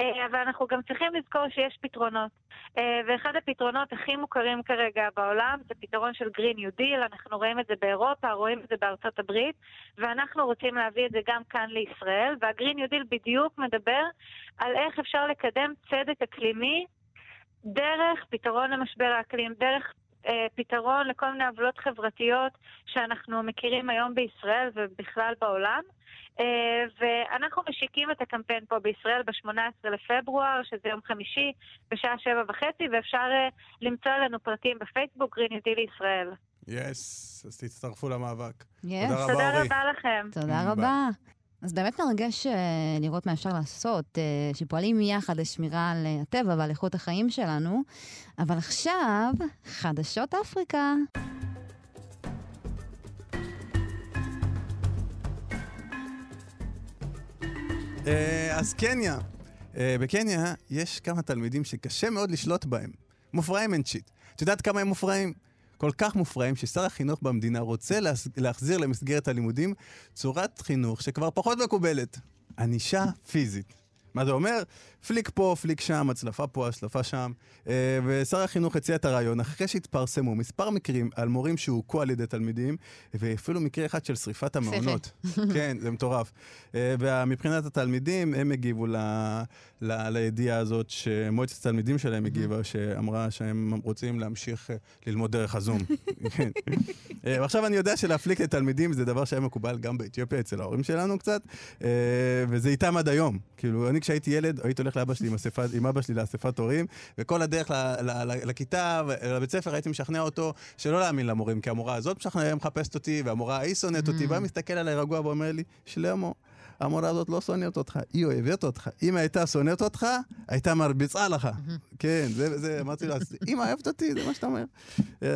אה, אבל אנחנו גם צריכים לזכור שיש פתרונות. אה, ואחד הפתרונות הכי מוכרים כרגע בעולם זה פתרון של Green New Deal, אנחנו רואים את זה באירופה, רואים את זה בארצות הברית, ואנחנו רוצים להביא את זה גם כאן לישראל, וה-Green New Deal בדיוק מדבר על איך אפשר לקדם צדק אקלימי דרך פתרון למשבר האקלים, דרך פתרון לכל מיני עוולות חברתיות שאנחנו מכירים היום בישראל ובכלל בעולם. אה, ואנחנו משיקים את הקמפיין פה בישראל ב-18 לפברואר, שזה יום חמישי, בשעה שבע וחצי, ואפשר אה, למצוא לנו פרטים בפייסבוק, Green New Deal ישראל. yes, אז תצטרפו למאבק. יס. תודה רבה, תודה אורי. רבה לכם. תודה ביי. רבה. אז באמת מרגש אה, לראות מה אפשר לעשות, אה, שפועלים יחד לשמירה על אה, הטבע ועל איכות החיים שלנו. אבל עכשיו, חדשות אפריקה. אז קניה. בקניה יש כמה תלמידים שקשה מאוד לשלוט בהם. מופרעים אין שיט. את יודעת כמה הם מופרעים? כל כך מופרעים ששר החינוך במדינה רוצה להחזיר למסגרת הלימודים צורת חינוך שכבר פחות מקובלת. ענישה פיזית. מה זה אומר? פליק פה, פליק שם, הצלפה פה, הצלפה שם. אה, ושר החינוך הציע את הרעיון אחרי שהתפרסמו מספר מקרים על מורים שהוכו על ידי תלמידים, ואפילו מקרה אחד של שריפת המעונות. כן, זה מטורף. אה, ומבחינת התלמידים, הם הגיבו ל, ל, לידיעה הזאת שמועצת התלמידים שלהם הגיבה, שאמרה שהם רוצים להמשיך אה, ללמוד דרך הזום. כן. ועכשיו אני יודע שלהפליק לתלמידים זה דבר שהיה מקובל גם באתיופיה אצל ההורים שלנו קצת, וזה איתם עד היום. כאילו, אני כשהייתי ילד, הייתי הולך לאבא שלי עם, אספה, עם אבא שלי לאספת הורים, וכל הדרך ל, ל, ל, לכיתה, לבית ספר, הייתי משכנע אותו שלא להאמין למורים, כי המורה הזאת משכנע, מחפשת אותי, והמורה ההיא שונאת אותי, והיה מסתכל עליי רגוע ואומר לי, שלמה, המורה הזאת לא שונאת אותך, היא אוהבת אותך. אם הייתה שונאת אותך, הייתה מרביצה לך. כן, זה, זה, אמרתי לו, "אז אמא אוהבת אותי, זה מה שאתה אומר. אה,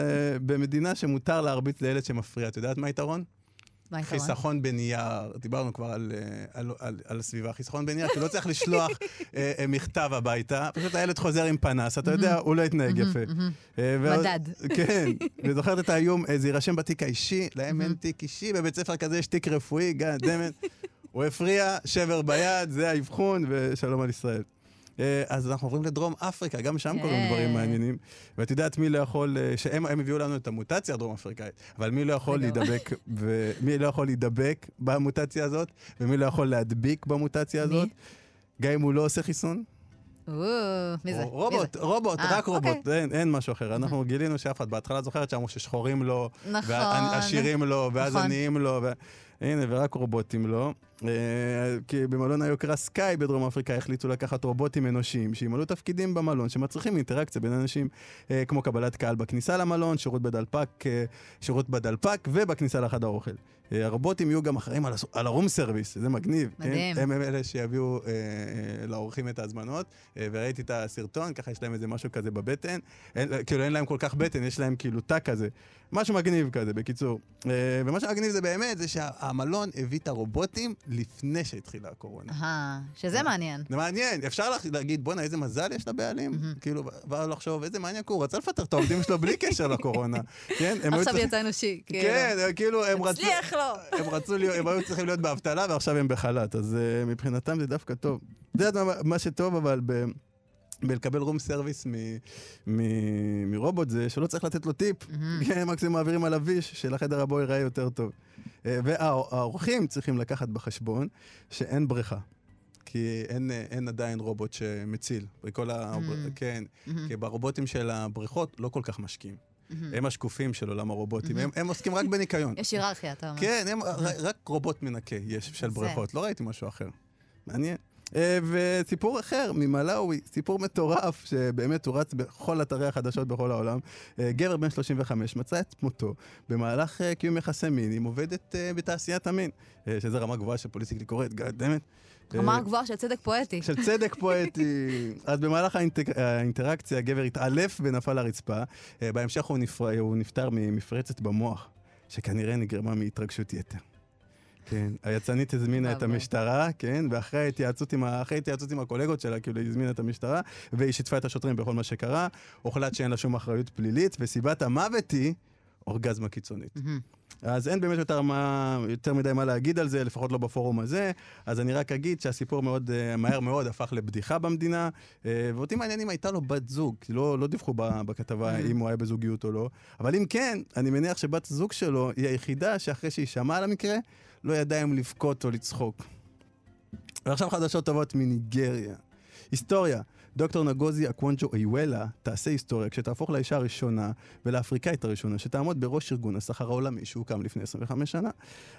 במדינה שמותר להרביץ לילד שמפריע, את יודעת מה היתרון? מה היתרון? חיסכון בנייר, דיברנו כבר על, אה, על, על, על הסביבה, חיסכון בנייר, כי לא צריך לשלוח אה, אה, מכתב הביתה, פשוט הילד חוזר עם פנס, אתה יודע, הוא לא יתנהג יפה. אה, ועוד- מדד. כן, וזוכרת את האיום, אה, זה יירשם בתיק האישי, להם אין תיק אישי, בבית ספר כזה יש תיק רפואי, גאד דמת. הוא הפריע, שבר ביד, זה האבחון, ושלום על ישראל. אה, אז אנחנו עוברים לדרום אפריקה, גם שם קורים כן. דברים מעניינים. ואת יודעת מי לא יכול, אה, שהם הם הביאו לנו את המוטציה הדרום אפריקאית, אבל מי לא יכול. להידבק, ומי לא יכול להידבק במוטציה הזאת, ומי לא יכול להדביק במוטציה מי? הזאת, גם אם הוא לא עושה חיסון. מי זה? רובוט, רובוט, אה, רק רובוט, אוקיי. אין, אין משהו אחר. אנחנו גילינו שאף אחד בהתחלה זוכרת שאמרו ששחורים לא, נכון. ועשירים לא, ואז נכון. עניים לא. הנה, ורק רובוטים לא. אה, כי במלון היוקרה סקאי בדרום אפריקה החליטו לקחת רובוטים אנושיים שימלאו תפקידים במלון שמצריכים אינטראקציה בין אנשים, אה, כמו קבלת קהל בכניסה למלון, שירות בדלפק, אה, שירות בדלפק ובכניסה לחדר אוכל. אה, הרובוטים יהיו גם אחראים על, ה room service, זה מגניב. מדהים. כן? הם הם אלה שיביאו אה, אה, לאורחים את ההזמנות, אה, וראיתי את הסרטון, ככה יש להם איזה משהו כזה בבטן. אין, כאילו אין להם כל כך בטן, יש להם כאילו תא כזה. משהו מגניב כזה, בקיצור. אה, ומה שמגניב זה באמת, זה שהמלון הביא את הרובוטים לפני שהתחילה הקורונה. אהה, שזה מעניין. זה מעניין, אפשר לה- להגיד, בואנה, איזה מזל יש לבעלים? כאילו, ואז לחשוב, איזה מעניין, הוא רצה לפטר את העובדים שלו בלי קשר לקורונה. כן? עכשיו יצא אנושי. כאילו. כן, כאילו, הם רצו... הצליח לו. הם רצו להיות, הם היו צריכים להיות באבטלה ועכשיו הם בחל"ת, אז uh, מבחינתם זה דווקא טוב. מה, מה שטוב אבל ב... בלקבל room service מרובוט זה שלא צריך לתת לו טיפ. כן, מקסימום מעבירים עליו ויש, שלחדר הבו ייראה יותר טוב. אה, והאורחים צריכים לקחת בחשבון שאין בריכה. כי אין, אה, אין עדיין רובוט שמציל. וכל ה... כן, כי ברובוטים של הבריכות לא כל כך משקיעים. הם השקופים של עולם הרובוטים, הם, הם עוסקים רק בניקיון. יש היררכיה, אתה אומר. כן, הם, רק רובוט מנקה יש של. בריכות, לא ראיתי משהו אחר. מעניין. אה, וסיפור אחר ממלאווי, סיפור מטורף, שבאמת הוא רץ בכל אתרי החדשות בכל העולם. אה, גבר בן 35 מצא את מותו במהלך אה, קיום יחסי מין עם עובדת בתעשיית המין, שזו רמה גבוהה של פוליטיקלי קורט, גאדמת. רמה גבוהה של צדק פואטי. של צדק פואטי. אז במהלך. האינטראקציה הגבר התעלף ונפל לרצפה. בהמשך הוא, נפר... הוא נפטר ממפרצת במוח, שכנראה נגרמה מהתרגשות יתר. כן, היצנית הזמינה את. המשטרה, כן, ואחרי ההתייעצות עם, ה... אחרי ההתייעצות עם הקולגות שלה, כאילו היא הזמינה את המשטרה, והיא שיתפה את השוטרים בכל מה שקרה. הוחלט שאין לה שום אחריות פלילית, וסיבת המוות היא אורגזמה קיצונית. אז אין באמת יותר, מה, יותר מדי מה להגיד על זה, לפחות לא בפורום הזה. אז אני רק אגיד שהסיפור מאוד, אה, מהר מאוד הפך לבדיחה במדינה, אה, ואותי מעניין אם הייתה לו בת זוג, כי לא, לא דיווחו בכתבה אם הוא היה בזוגיות או לא, אבל אם כן, אני מניח שבת זוג שלו היא היחידה שאחרי שהיא שמעה על המקרה, לא ידעה אם לבכות או לצחוק. ועכשיו חדשות טובות מניגריה. היסטוריה. דוקטור נגוזי אקוונג'ו איוולה תעשה היסטוריה כשתהפוך לאישה הראשונה ולאפריקאית הראשונה שתעמוד בראש ארגון הסחר העולמי שהוקם לפני 25 שנה.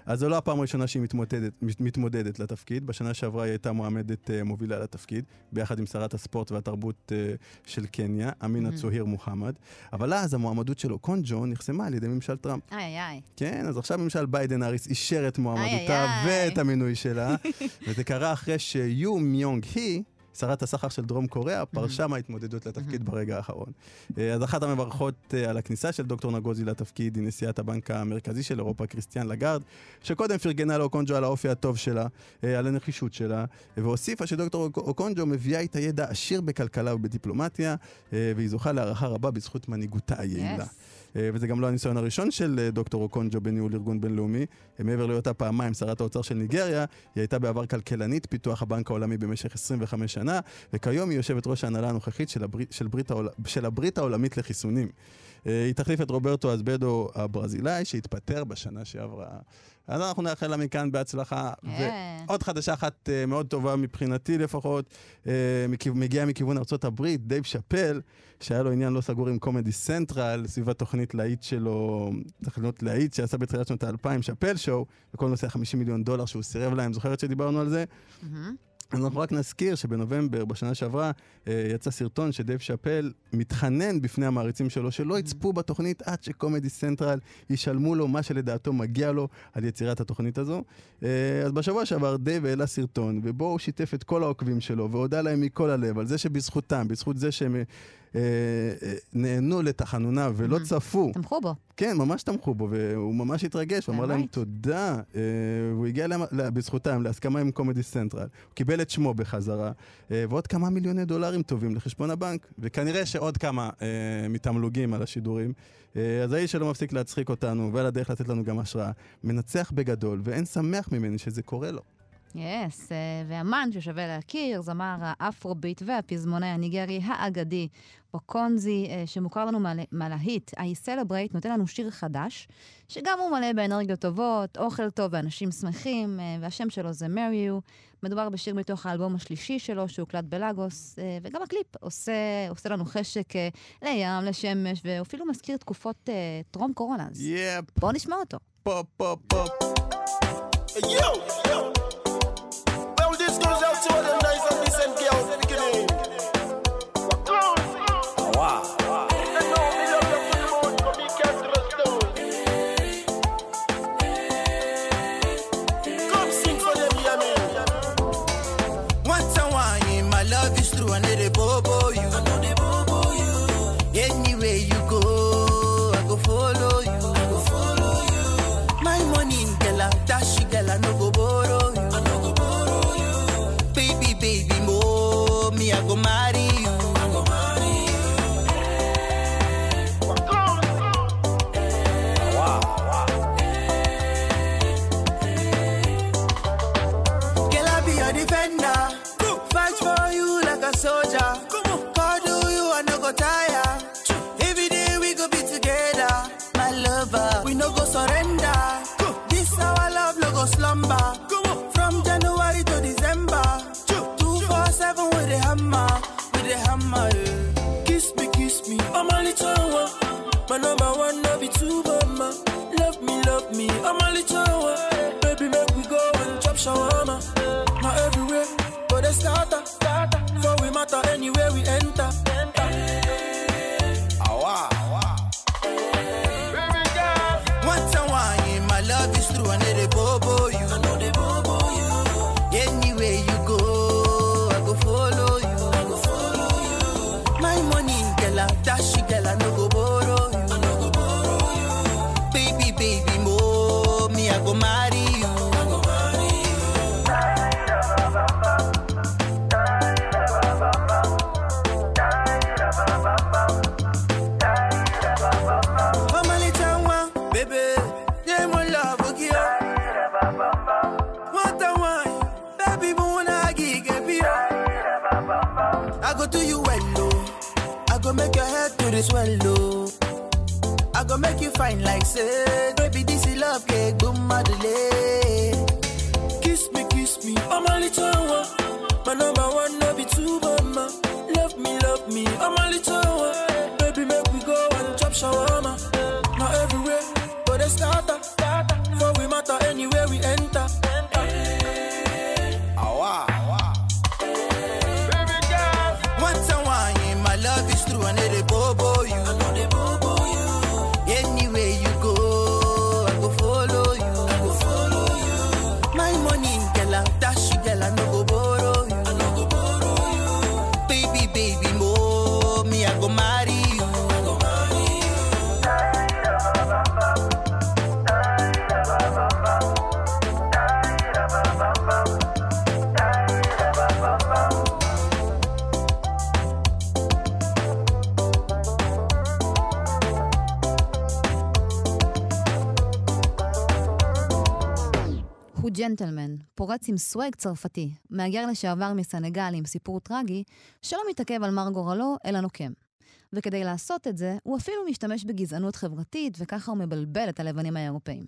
אז זו לא הפעם הראשונה שהיא מתמודדת, מת- מתמודדת לתפקיד. בשנה שעברה היא הייתה מועמדת אה, מובילה לתפקיד, ביחד עם שרת הספורט והתרבות אה, של קניה, אמינה Mhm. צוהיר מוחמד. אבל אז המועמדות של אוקונג'ו נחסמה על ידי ממשל טראמפ. איי איי. כן, אז עכשיו ממשל ביידן האריס אישר את מועמדותה איי, איי. ואת המינוי שלה, וזה קרה אחרי שיו מיונג הי, שרת הסחר של דרום קוריאה, פרשה מההתמודדות לתפקיד ברגע האחרון. אה, אז אחת המברכות אה, על הכניסה של דוקטור נגוזי לתפקיד היא נשיאת הבנק המרכזי של אירופה, קריסטיאן לגארד, שקודם פרגנה לאוקונג'ו על האופי הטוב שלה, אה, על הנחישות שלה, והוסיפה שדוקטור אוק- אוקונג'ו מביאה איתה ידע עשיר בכלכלה ובדיפלומטיה, והיא זוכה להערכה רבה בזכות מנהיגותה היעילה. Yes. אה, וזה גם לא הניסיון הראשון של אה, דוקטור אוקונג'ו בניהול ארגון בינלאומי. אה, מעבר להיותה פעמיים שרת האוצר של ניגריה, היא הייתה בעבר כלכלנית פיתוח הבנק העולמי במשך 25 שנה, וכיום היא יושבת ראש ההנהלה הנוכחית של, הברית, של, ברית העול, של הברית העולמית לחיסונים. אה, היא תחליף את רוברטו אזבדו הברזילאי, שהתפטר בשנה שעברה. אז אנחנו נאחל לה מכאן בהצלחה. אה. ועוד חדשה אחת אה, מאוד טובה מבחינתי לפחות, אה, מגיעה מכיוון הברית, דייב שאפל, שהיה לו עניין לא סגור עם קומדי סנטרל, סביב התוכנית להיט שלו, תוכניות להיט שעשה בתחילת שנות האלפיים, Chappelle's Show, וכל נושא ה-50 מיליון דולר שהוא סירב להם, זוכרת שדיברנו על זה? מהמם. אז אנחנו רק נזכיר שבנובמבר, בשנה שעברה, אה, יצא סרטון שדייב שאפל מתחנן בפני המעריצים שלו שלא יצפו בתוכנית עד שקומדי סנטרל ישלמו לו מה שלדעתו מגיע לו על יצירת התוכנית הזו. אה, אז בשבוע שעבר דייב העלה סרטון, ובו הוא שיתף את כל העוקבים שלו, והודה להם מכל הלב על זה שבזכותם, בזכות זה שהם... אה, אה, נענו לתחנוניו ולא Mhm. צפו, תמכו בו. כן, ממש תמכו בו, והוא ממש התרגש, הוא אמר להם? תודה. אה, והוא הגיע בזכותם להסכמה עם קומדי סנטרל. הוא קיבל את שמו בחזרה, ועוד כמה מיליוני דולרים טובים לחשבון הבנק, וכנראה שעוד כמה מתמלוגים על השידורים. אז האיש שלא מפסיק להצחיק אותנו, ועל הדרך לתת לנו גם השראה, מנצח בגדול, ואין שמח ממני שזה קורה לו. yes, אה, ואמן ששווה להכיר, זמר האפרוביט והפזמונאי הניגרי האגדי, אוקונזי, אה, שמוכר לנו מה- מהלהיט, I Celebrate, נותן לנו שיר חדש, שגם הוא מלא באנרגיות טובות, אוכל טוב ואנשים שמחים, אה, והשם שלו זה Marry You. מדובר בשיר מתוך האלבום השלישי שלו, שהוקלט בלאגוס, וגם הקליפ עושה, עושה לנו חשק לים, לשמש, ואפילו מזכיר תקופות טרום קורונה. אז yep, בואו נשמע אותו. פופ, פופ, פופ. Yo, yo. Kiss me. I'm a little one. My number one, no be two, mama. Love me, love me. I'm a little one. Baby, make we go and chop shawarma. Now everywhere, but they starter. For we matter anywhere we enter. Your head to. I go make you fine like say, baby, this is love cake, boom, Madeleine. Kiss me, kiss me, I'm a little one. My number one, no be two, mama. ג'נטלמן, פורץ עם סוואג צרפתי, מהגר לשעבר מסנגל עם סיפור טרגי, שלא מתעכב על מר גורלו, אלא נוקם. וכדי לעשות את זה, הוא אפילו משתמש בגזענות חברתית, וככה הוא מבלבל את הלבנים האירופאים.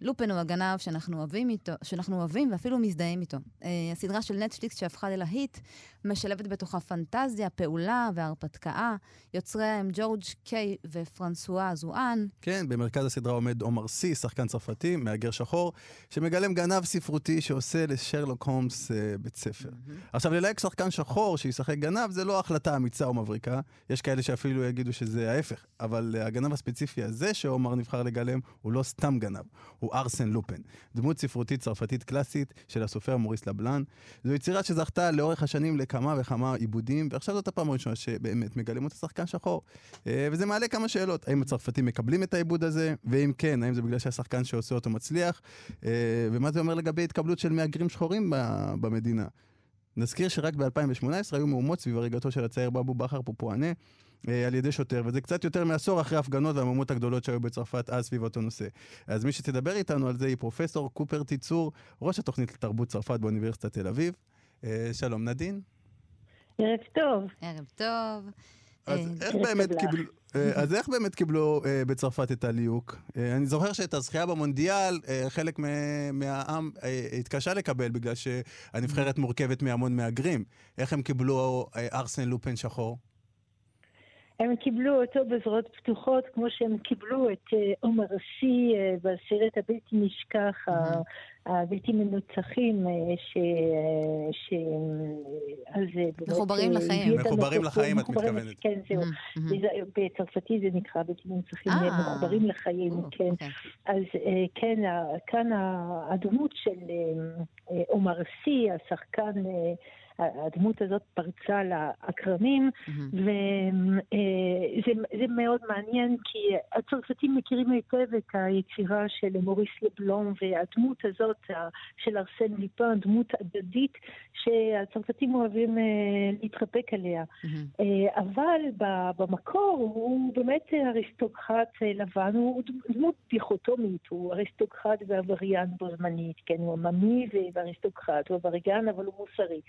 לופן הוא הגנב שאנחנו אוהבים, איתו, שאנחנו אוהבים ואפילו מזדהים איתו. אה, הסדרה של נטפליקס שהפכה ללהיט, משלבת בתוכה פנטזיה, פעולה והרפתקה. יוצריה הם ג'ורג' קיי ופרנסואה זואן. כן, במרכז הסדרה עומד עומר סי, שחקן צרפתי, מהגר שחור, שמגלם גנב ספרותי שעושה לשרלוק הולמס אה, בית ספר. עכשיו, ללהק שחקן שחור שישחק גנב זה לא החלטה אמיצה או מבריקה, יש כאלה שאפילו יגידו שזה ההפך, אבל אה, הגנב הספציפי הזה שעומר נבחר לגלם הוא לא סתם גנב, הוא ארסן לופן, דמות ספרותית צרפתית קלאסית של הסופר מוריס לבלן. זו יצירה שזכתה לאורך השנים לכמה וכמה עיבודים, ועכשיו זאת הפעם הראשונה שבאמת מגלם אותה שחקן שחור. אה, וזה מעלה כמה שאלות, האם הצרפתים מקבלים את העיבוד הזה, ואם כן, האם זה בגלל שהשחקן שעושה אותו מצליח, אה, ומה זה אומר לגבי התקבלות של מהגרים שחורים במדינה. נזכיר שרק ב-2018 היו מהומות סביב הריגתו של הצעיר באבו בכר פופואנה אה, על ידי שוטר, וזה קצת יותר מעשור אחרי ההפגנות והמהומות הגדולות שהיו בצרפת אז סביב אותו נושא. אז מי שתדבר איתנו על זה היא פרופסור קופר טיצור, ראש התוכנית לתרבות צרפת באוניברסיטת תל אביב. שלום נדין. ערב טוב. ערב טוב. אז אה, איך באמת. קיבלו... אה, אז איך באמת קיבלו אה, בצרפת את הליהוק? אה, אני זוכר שאת הזכייה במונדיאל, אה, חלק מ- מהעם אה, התקשה לקבל בגלל שהנבחרת מורכבת מהמון מהגרים. איך הם קיבלו אה, ארסן לופן שחור? הם קיבלו אותו בזרועות פתוחות, כמו שהם קיבלו את אה, עומר אסי אה, בסרט הבלתי נשכח, ה- הבלתי מנוצחים, אה, ש... ש... אז מחוברים לחיים. מחוברים לחיים, את מתכוונת. כן, זהו. וזה- בצרפתית זה נקרא בלתי מנוצחים. מחוברים לחיים, כן. אוקיי. אז אה, כן, כאן הדמות של עומר אסי, השחקן, הדמות הזאת פרצה לאקרנים. וזה מאוד מעניין כי הצרפתים מכירים היטב את היצירה של מוריס לבלום והדמות הזאת של ארסן ליפן, דמות אגדית שהצרפתים אוהבים אה, להתרפק עליה. אה, אבל במקור הוא באמת אריסטוקרט אה, לבן, הוא דמות דיכוטומית, הוא אריסטוקרט ועבריין בו זמנית, כן, הוא עממי ואריסטוקרט, הוא עבריין אבל הוא מוסרי.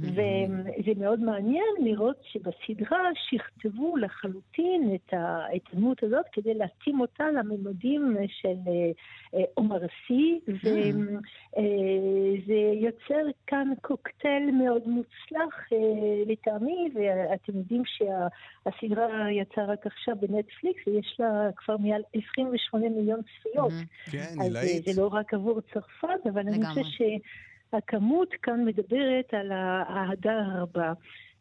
וזה מאוד מעניין לראות שבסדרה שכתבו לחלוטין את ה- את הדמות הזאת כדי להתאים אותה לממדים של אה, אה, עומר אסי, וזה יוצר כאן קוקטייל מאוד מוצלח אה, לטעמי, ואתם יודעים שהסדרה יצאה רק עכשיו בנטפליקס, ויש לה כבר מעל 28 מיליון צפיות. מהמם. כן, אז עילאית. אה, זה לא רק עבור צרפת, אבל אני. חושבת שהכמות כאן מדברת על האהדה הרבה.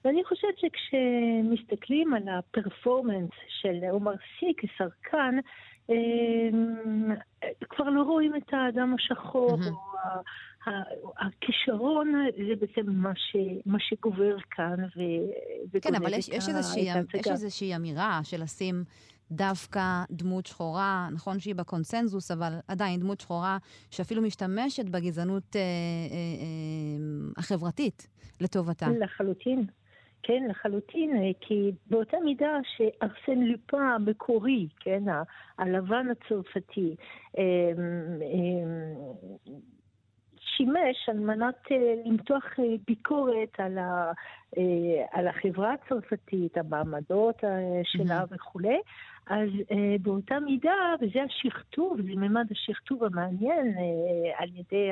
ואני חושבת שכשמסתכלים על הפרפורמנס של עומר סי כשחקן, אמ, כבר לא רואים את האדם השחור, מהמם. או הכישרון זה בעצם מה, ש, מה שגובר כאן ו, כן, אבל יש, יש, איזושהי, ההצגה. יש איזושהי אמירה של לשים דווקא דמות שחורה, נכון שהיא בקונסנזוס, אבל עדיין דמות שחורה שאפילו משתמשת בגזענות אה, אה, אה, החברתית לטובתה. לחלוטין. כן, לחלוטין, אה, כי באותה מידה שארסן לופן המקורי, כן, הלבן הצרפתי, אה, אה, שימש על מנת אה, למתוח אה, ביקורת על, ה, אה, על החברה הצרפתית, המעמדות אה, שלה וכולי, אז אה, באותה מידה, וזה השכתוב, זה ממד השכתוב המעניין אה, על ידי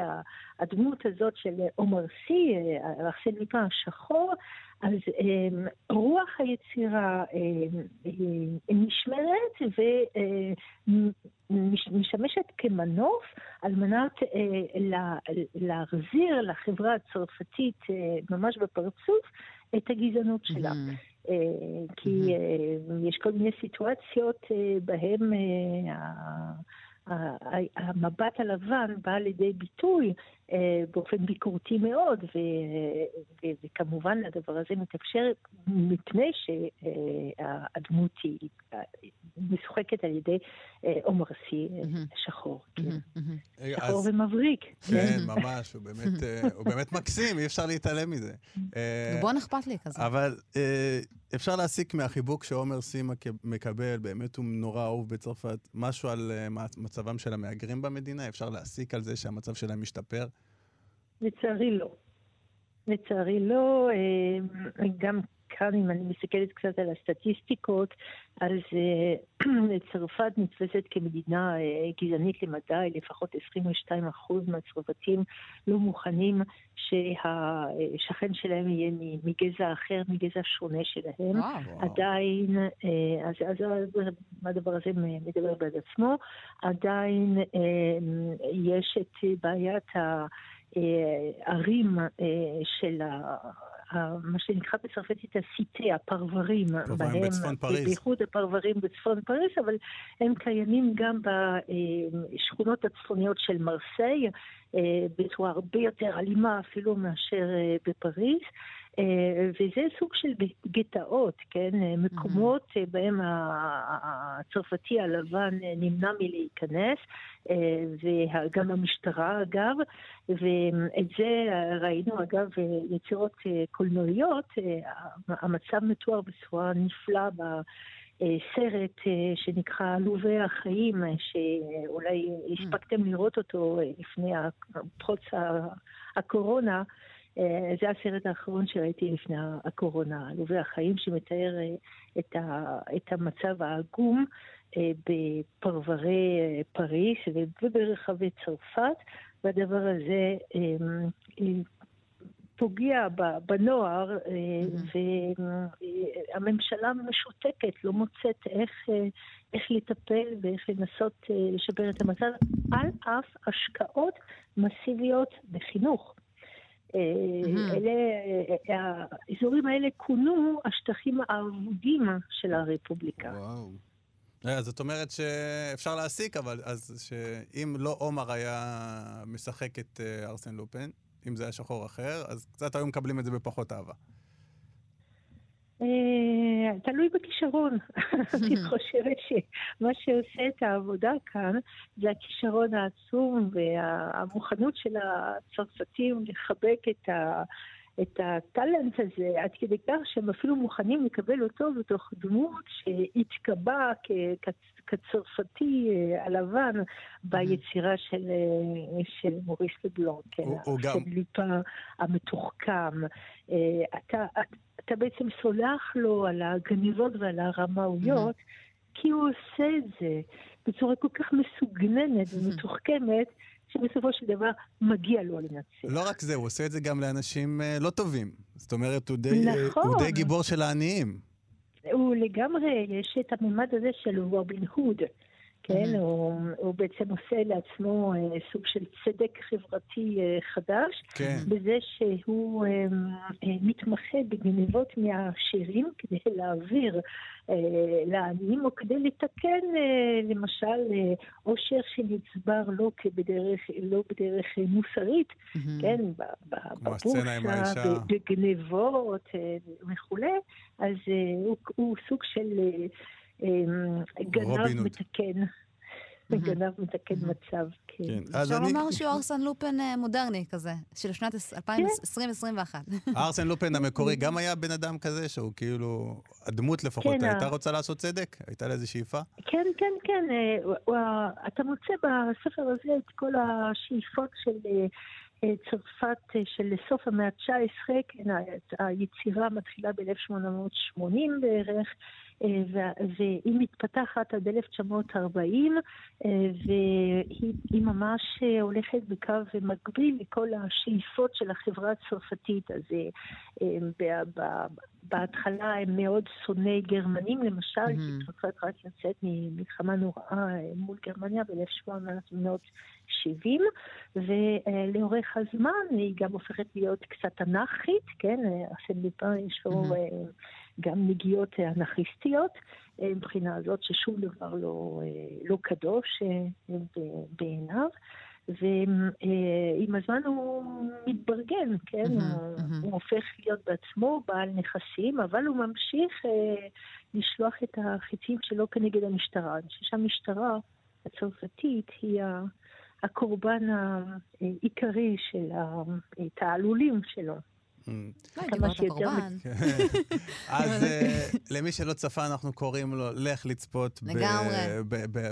הדמות הזאת של עומר סי, אה, ארסן ליפן השחור, אז אה, רוח היצירה אה, אה, נשמרת ומשמשת כמנוף על מנת אה, לה- להחזיר לחברה הצרפתית אה, ממש בפרצוף את הגזענות שלה. מהמם. אה, כי אה, יש כל מיני סיטואציות אה, בהן ה- המבט הלבן בא לידי ביטוי באופן ביקורתי מאוד, ו- ו- וכמובן הדבר הזה מתאפשר מפני שהדמות היא אה, משוחקת על ידי אה, עומר אה, שחור, כן. אה, שחור ומבריק. כן, ממש, הוא באמת, אה, הוא באמת מקסים, אי אפשר להתעלם מזה. אה, בואן אכפת לי כזה. אבל אה, אפשר להסיק מהחיבוק שעומר סי מק- מקבל, באמת הוא נורא אהוב בצרפת, משהו על אה, מצבם של המהגרים במדינה? אפשר להסיק על זה שהמצב שלהם משתפר? לצערי לא. לצערי לא, אה, גם כאן אם אני מסתכלת קצת על הסטטיסטיקות, אז אה, צרפת נתפסת כמדינה אה, גזענית למדי, לפחות 22% מהצרפתים לא מוכנים שהשכן שלהם יהיה מגזע אחר, מגזע שונה שלהם. וואו. עדיין, אז, אז הדבר הזה מדבר בעד עצמו, עדיין יש את בעיית ה... אה, ערים אה, של מה שנקרא בצרפתית הסיטה, הפרברים, פרברים בצפון פריז. בייחוד הפרברים בצפון פריז, אבל הם קיימים גם בשכונות הצפוניות של מרסיי, אה, בצורה הרבה יותר אלימה אפילו מאשר בפריז. אה, וזה סוג של גטאות, כן? אה, מקומות אה, בהם הצרפתי הלבן אה, נמנע מלהיכנס, וגם המשטרה אגב, ואת זה ראינו אגב יצירות קולנועיות, המצב מתואר בצורה נפלאה ב... סרט שנקרא עלובי החיים, שאולי הספקתם לראות אותו לפני פרוץ הקורונה. אה, זה הסרט האחרון שראיתי לפני הקורונה, עלובי החיים, שמתאר אה, את, ה, את המצב העגום אה, בפרברי פריס וברחבי צרפת, והדבר הזה פוגע בנוער, אה, והממשלה משותקת, לא מוצאת איך, איך לטפל ואיך לנסות לשפר את המצב, על אף השקעות מסיביות בחינוך. אה, אלה, אה, האזורים האלה כונו השטחים האבודים של הרפובליקה. וואו. אה, זאת אומרת שאפשר להסיק, אבל אז שאם לא עומר היה משחק את אה, ארסן לופן, אם זה היה שחור אחר, אז קצת היו מקבלים את זה בפחות אהבה. אה, תלוי בכישרון. אני חושבת שמה שעושה את העבודה כאן זה הכישרון העצום והמוכנות של הצרפתים לחבק את ה... את הטאלנט הזה, עד כדי כך שהם אפילו מוכנים לקבל אותו בתוך דמות שהתקבע כצרפתי אה, הלבן ביצירה של, אה, של מוריס לבלון, כן, של ליפה המתוחכם. אה, אתה, אתה בעצם סולח לו על הגניבות ועל הרמאויות, כי הוא עושה את זה בצורה כל כך מסוגננת ומתוחכמת, שבסופו של דבר מגיע לו לנצח. לא רק זה, הוא עושה את זה גם לאנשים אה, לא טובים. זאת אומרת, הוא די, נכון. הוא די גיבור של העניים. הוא לגמרי, יש את הממד הזה של רובין הוד. כן, הוא, הוא בעצם עושה לעצמו אה, סוג של צדק חברתי אה, חדש, כן. בזה שהוא אה, אה, מתמחה בגנבות מהעשירים כדי להעביר לעניים, או כדי לתקן אה, למשל אה, עושר שנצבר לא כבדרך, לא בדרך אה, מוסרית, כן, הסצנה עם בבורסה, בגנבות אה, וכולי, אז אה, הוא, הוא סוג של אה, אה, גנב. מתקן. גנב מתקן מצב, כן. כן. אפשר. לומר שהוא ארסן לופן אה, מודרני כזה, של שנת כן. 2021. ארסן לופן המקורי גם היה בן אדם כזה, שהוא כאילו, הדמות לפחות, כן, הייתה רוצה לעשות צדק? הייתה לה איזו שאיפה? כן, כן, כן. אה, אתה מוצא בספר הזה את כל השאיפות של אה, צרפת של סוף המאה ה-19, כן, ה- היצירה מתחילה ב-1880 בערך. אה, וה- והיא מתפתחת עד 1940, אה, והיא היא ממש אה, הולכת בקו מקביל לכל השאיפות של החברה הצרפתית. אז בהתחלה הם מאוד שונאי גרמנים, למשל, כי צרפת רק יוצאת ממלחמה נוראה אה, מול גרמניה ב-1870, ולאורך הזמן היא גם הופכת להיות קצת אנרכית, כן? ארסן לופן יש לו אה, גם נגיעות אנרכיסטיות, אה, מבחינה הזאת ששום דבר לא, אה, לא קדוש אה, בעיניו. ועם הזמן הוא מתברגן, כן? הוא, מהמם. הוא הופך להיות בעצמו בעל נכסים, אבל הוא ממשיך אה, לשלוח את החיצים שלו כנגד המשטרה. אני חושבת שהמשטרה הצרפתית היא הקורבן העיקרי של התעלולים שלו. לא כמה אומרת שיותר הקורבן. אז אה, למי שלא צפה, אנחנו קוראים לו לך לצפות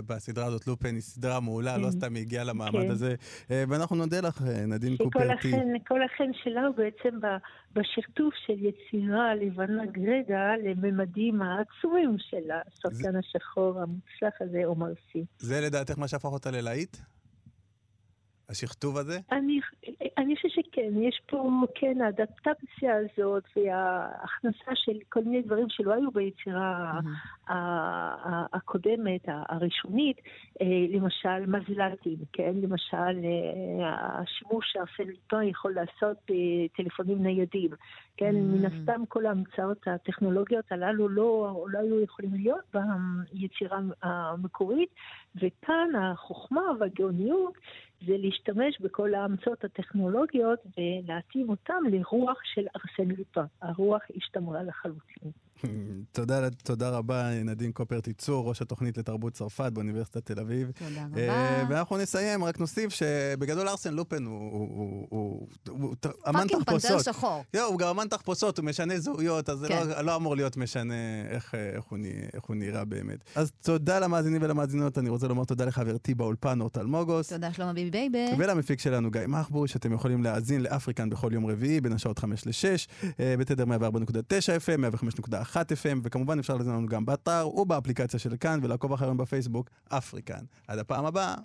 בסדרה הזאת. לופן היא סדרה מעולה, לא כן. סתם היא הגיעה למעמד כן. הזה. אה, ואנחנו נודה לך, אה, נדין קופרטי. כל החן שלה הוא בעצם ב- בשרטוט של יצירה לבנה גרדה לממדים העצומים של השחקן השחור המוצלח הזה, עומר סי. זה לדעתך מה שהפך אותה ללהיט? השכתוב הזה? אני, אני חושבת שכן, יש פה, כן, האדפטציה הזאת וההכנסה של כל מיני דברים שלא היו ביצירה ה- הקודמת, הראשונית, אה, למשל מזל"טים, כן? למשל אה, השימוש ליפן יכול לעשות בטלפונים ניידים, כן? Mm. מן הסתם כל ההמצאות הטכנולוגיות הללו לא, לא היו יכולים להיות ביצירה המקורית, וכאן החוכמה והגאוניות זה להשתמש בכל ההמצאות הטכנולוגיות ולהתאים אותם לרוח של ארסן לופן. הרוח השתמרה לחלוטין. תודה, תודה רבה, נדין קופרטי צור, ראש התוכנית לתרבות צרפת באוניברסיטת תל אביב. תודה אה, רבה. ואנחנו נסיים, רק נוסיף שבגדול ארסן לופן הוא- הוא- הוא הוא- הוא אמן fucking פנתר תחפושות. שחור. לא, הוא גם אמן תחפושות, הוא משנה זהויות, אז זה כן. לא- לא אמור להיות משנה איך, אה, איך, הוא, נ- איך הוא נראה באמת. אז תודה למאזינים ולמאזינות, אני רוצה לומר תודה לחברתי באולפן אורטל מוגוס. תודה שלמה ביבי baby. ולמפיק שלנו גיא מחבוש, אתם יכולים להאזין לאפריקן בכל יום רביעי בין השעות 5 ל-6, בתדר 104.9 FM, 105.1 FM, וכמובן אפשר להאזין לנו גם באתר ובאפליקציה של כאן, ולעקוב אחרינו בפייסבוק, אפריקן. עד הפעם הבאה.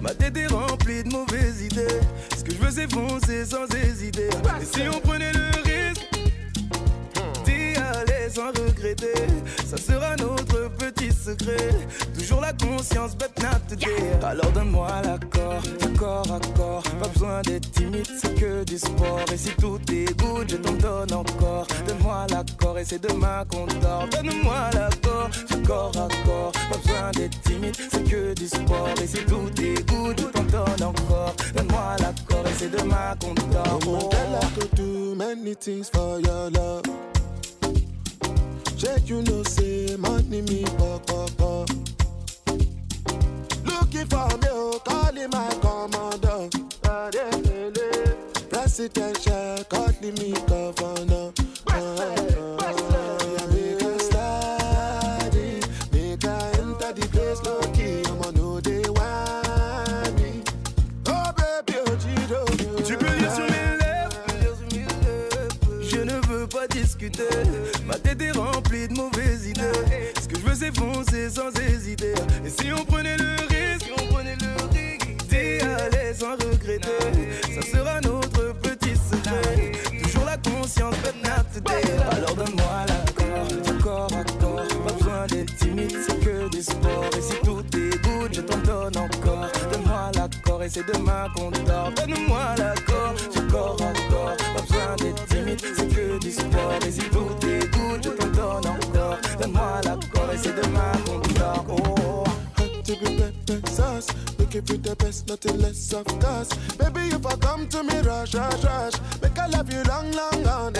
Ma tête est remplie de mauvaises idées. Ce que je veux c'est foncer sans hésiter. Et si on prenait le risque aller sans regretter Ça sera notre petit secret. Toujours la conscience but not today Alors donne-moi l'accord Accord, accord Pas besoin d'être timide c'est que du sport. Et si tout est good je t'en donne encore. Donne-moi l'accord et c'est demain qu'on dort Donne-moi l'accord Accord, accord Pas besoin d'être timide c'est que du sport. Et si tout est good je t'en donne encore. Donne-moi l'accord et c'est demain qu'on dort Oh, girl, I could do many things for your love. Check, you know, say, money me, pop, pop, pop. Looking for me, oh, calling my commander. Presidential, calling me governor. Sans hésiter. Et si on prenait le risque on prenait le risque D'y aller sans regretter Ça sera notre petit secret. Toujours la conscience but not Alors donne-moi l'accord Accord, accord Pas besoin d'être timide c'est que du sport Et si tout est good je t'en donne encore. Donne-moi l'accord et c'est demain qu'on dort. Donne-moi l'accord Looking for the best, nothing less of course. Baby, if I come to me, rush, rush, rush. Make I love you long, long, long.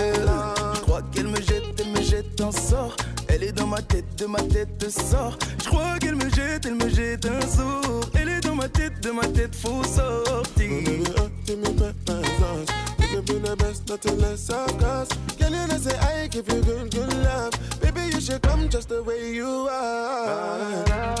Je crois qu'elle me jette, elle me jette un sort. Elle est dans ma tête, de ma tête sort. Je crois qu'elle me jette, elle me jette un sort. Elle est dans ma tête, de ma tête faut sortir. Looking for the best, nothing less of course. Girl, you know say I give you good, good love. Baby, you should come just the way you are.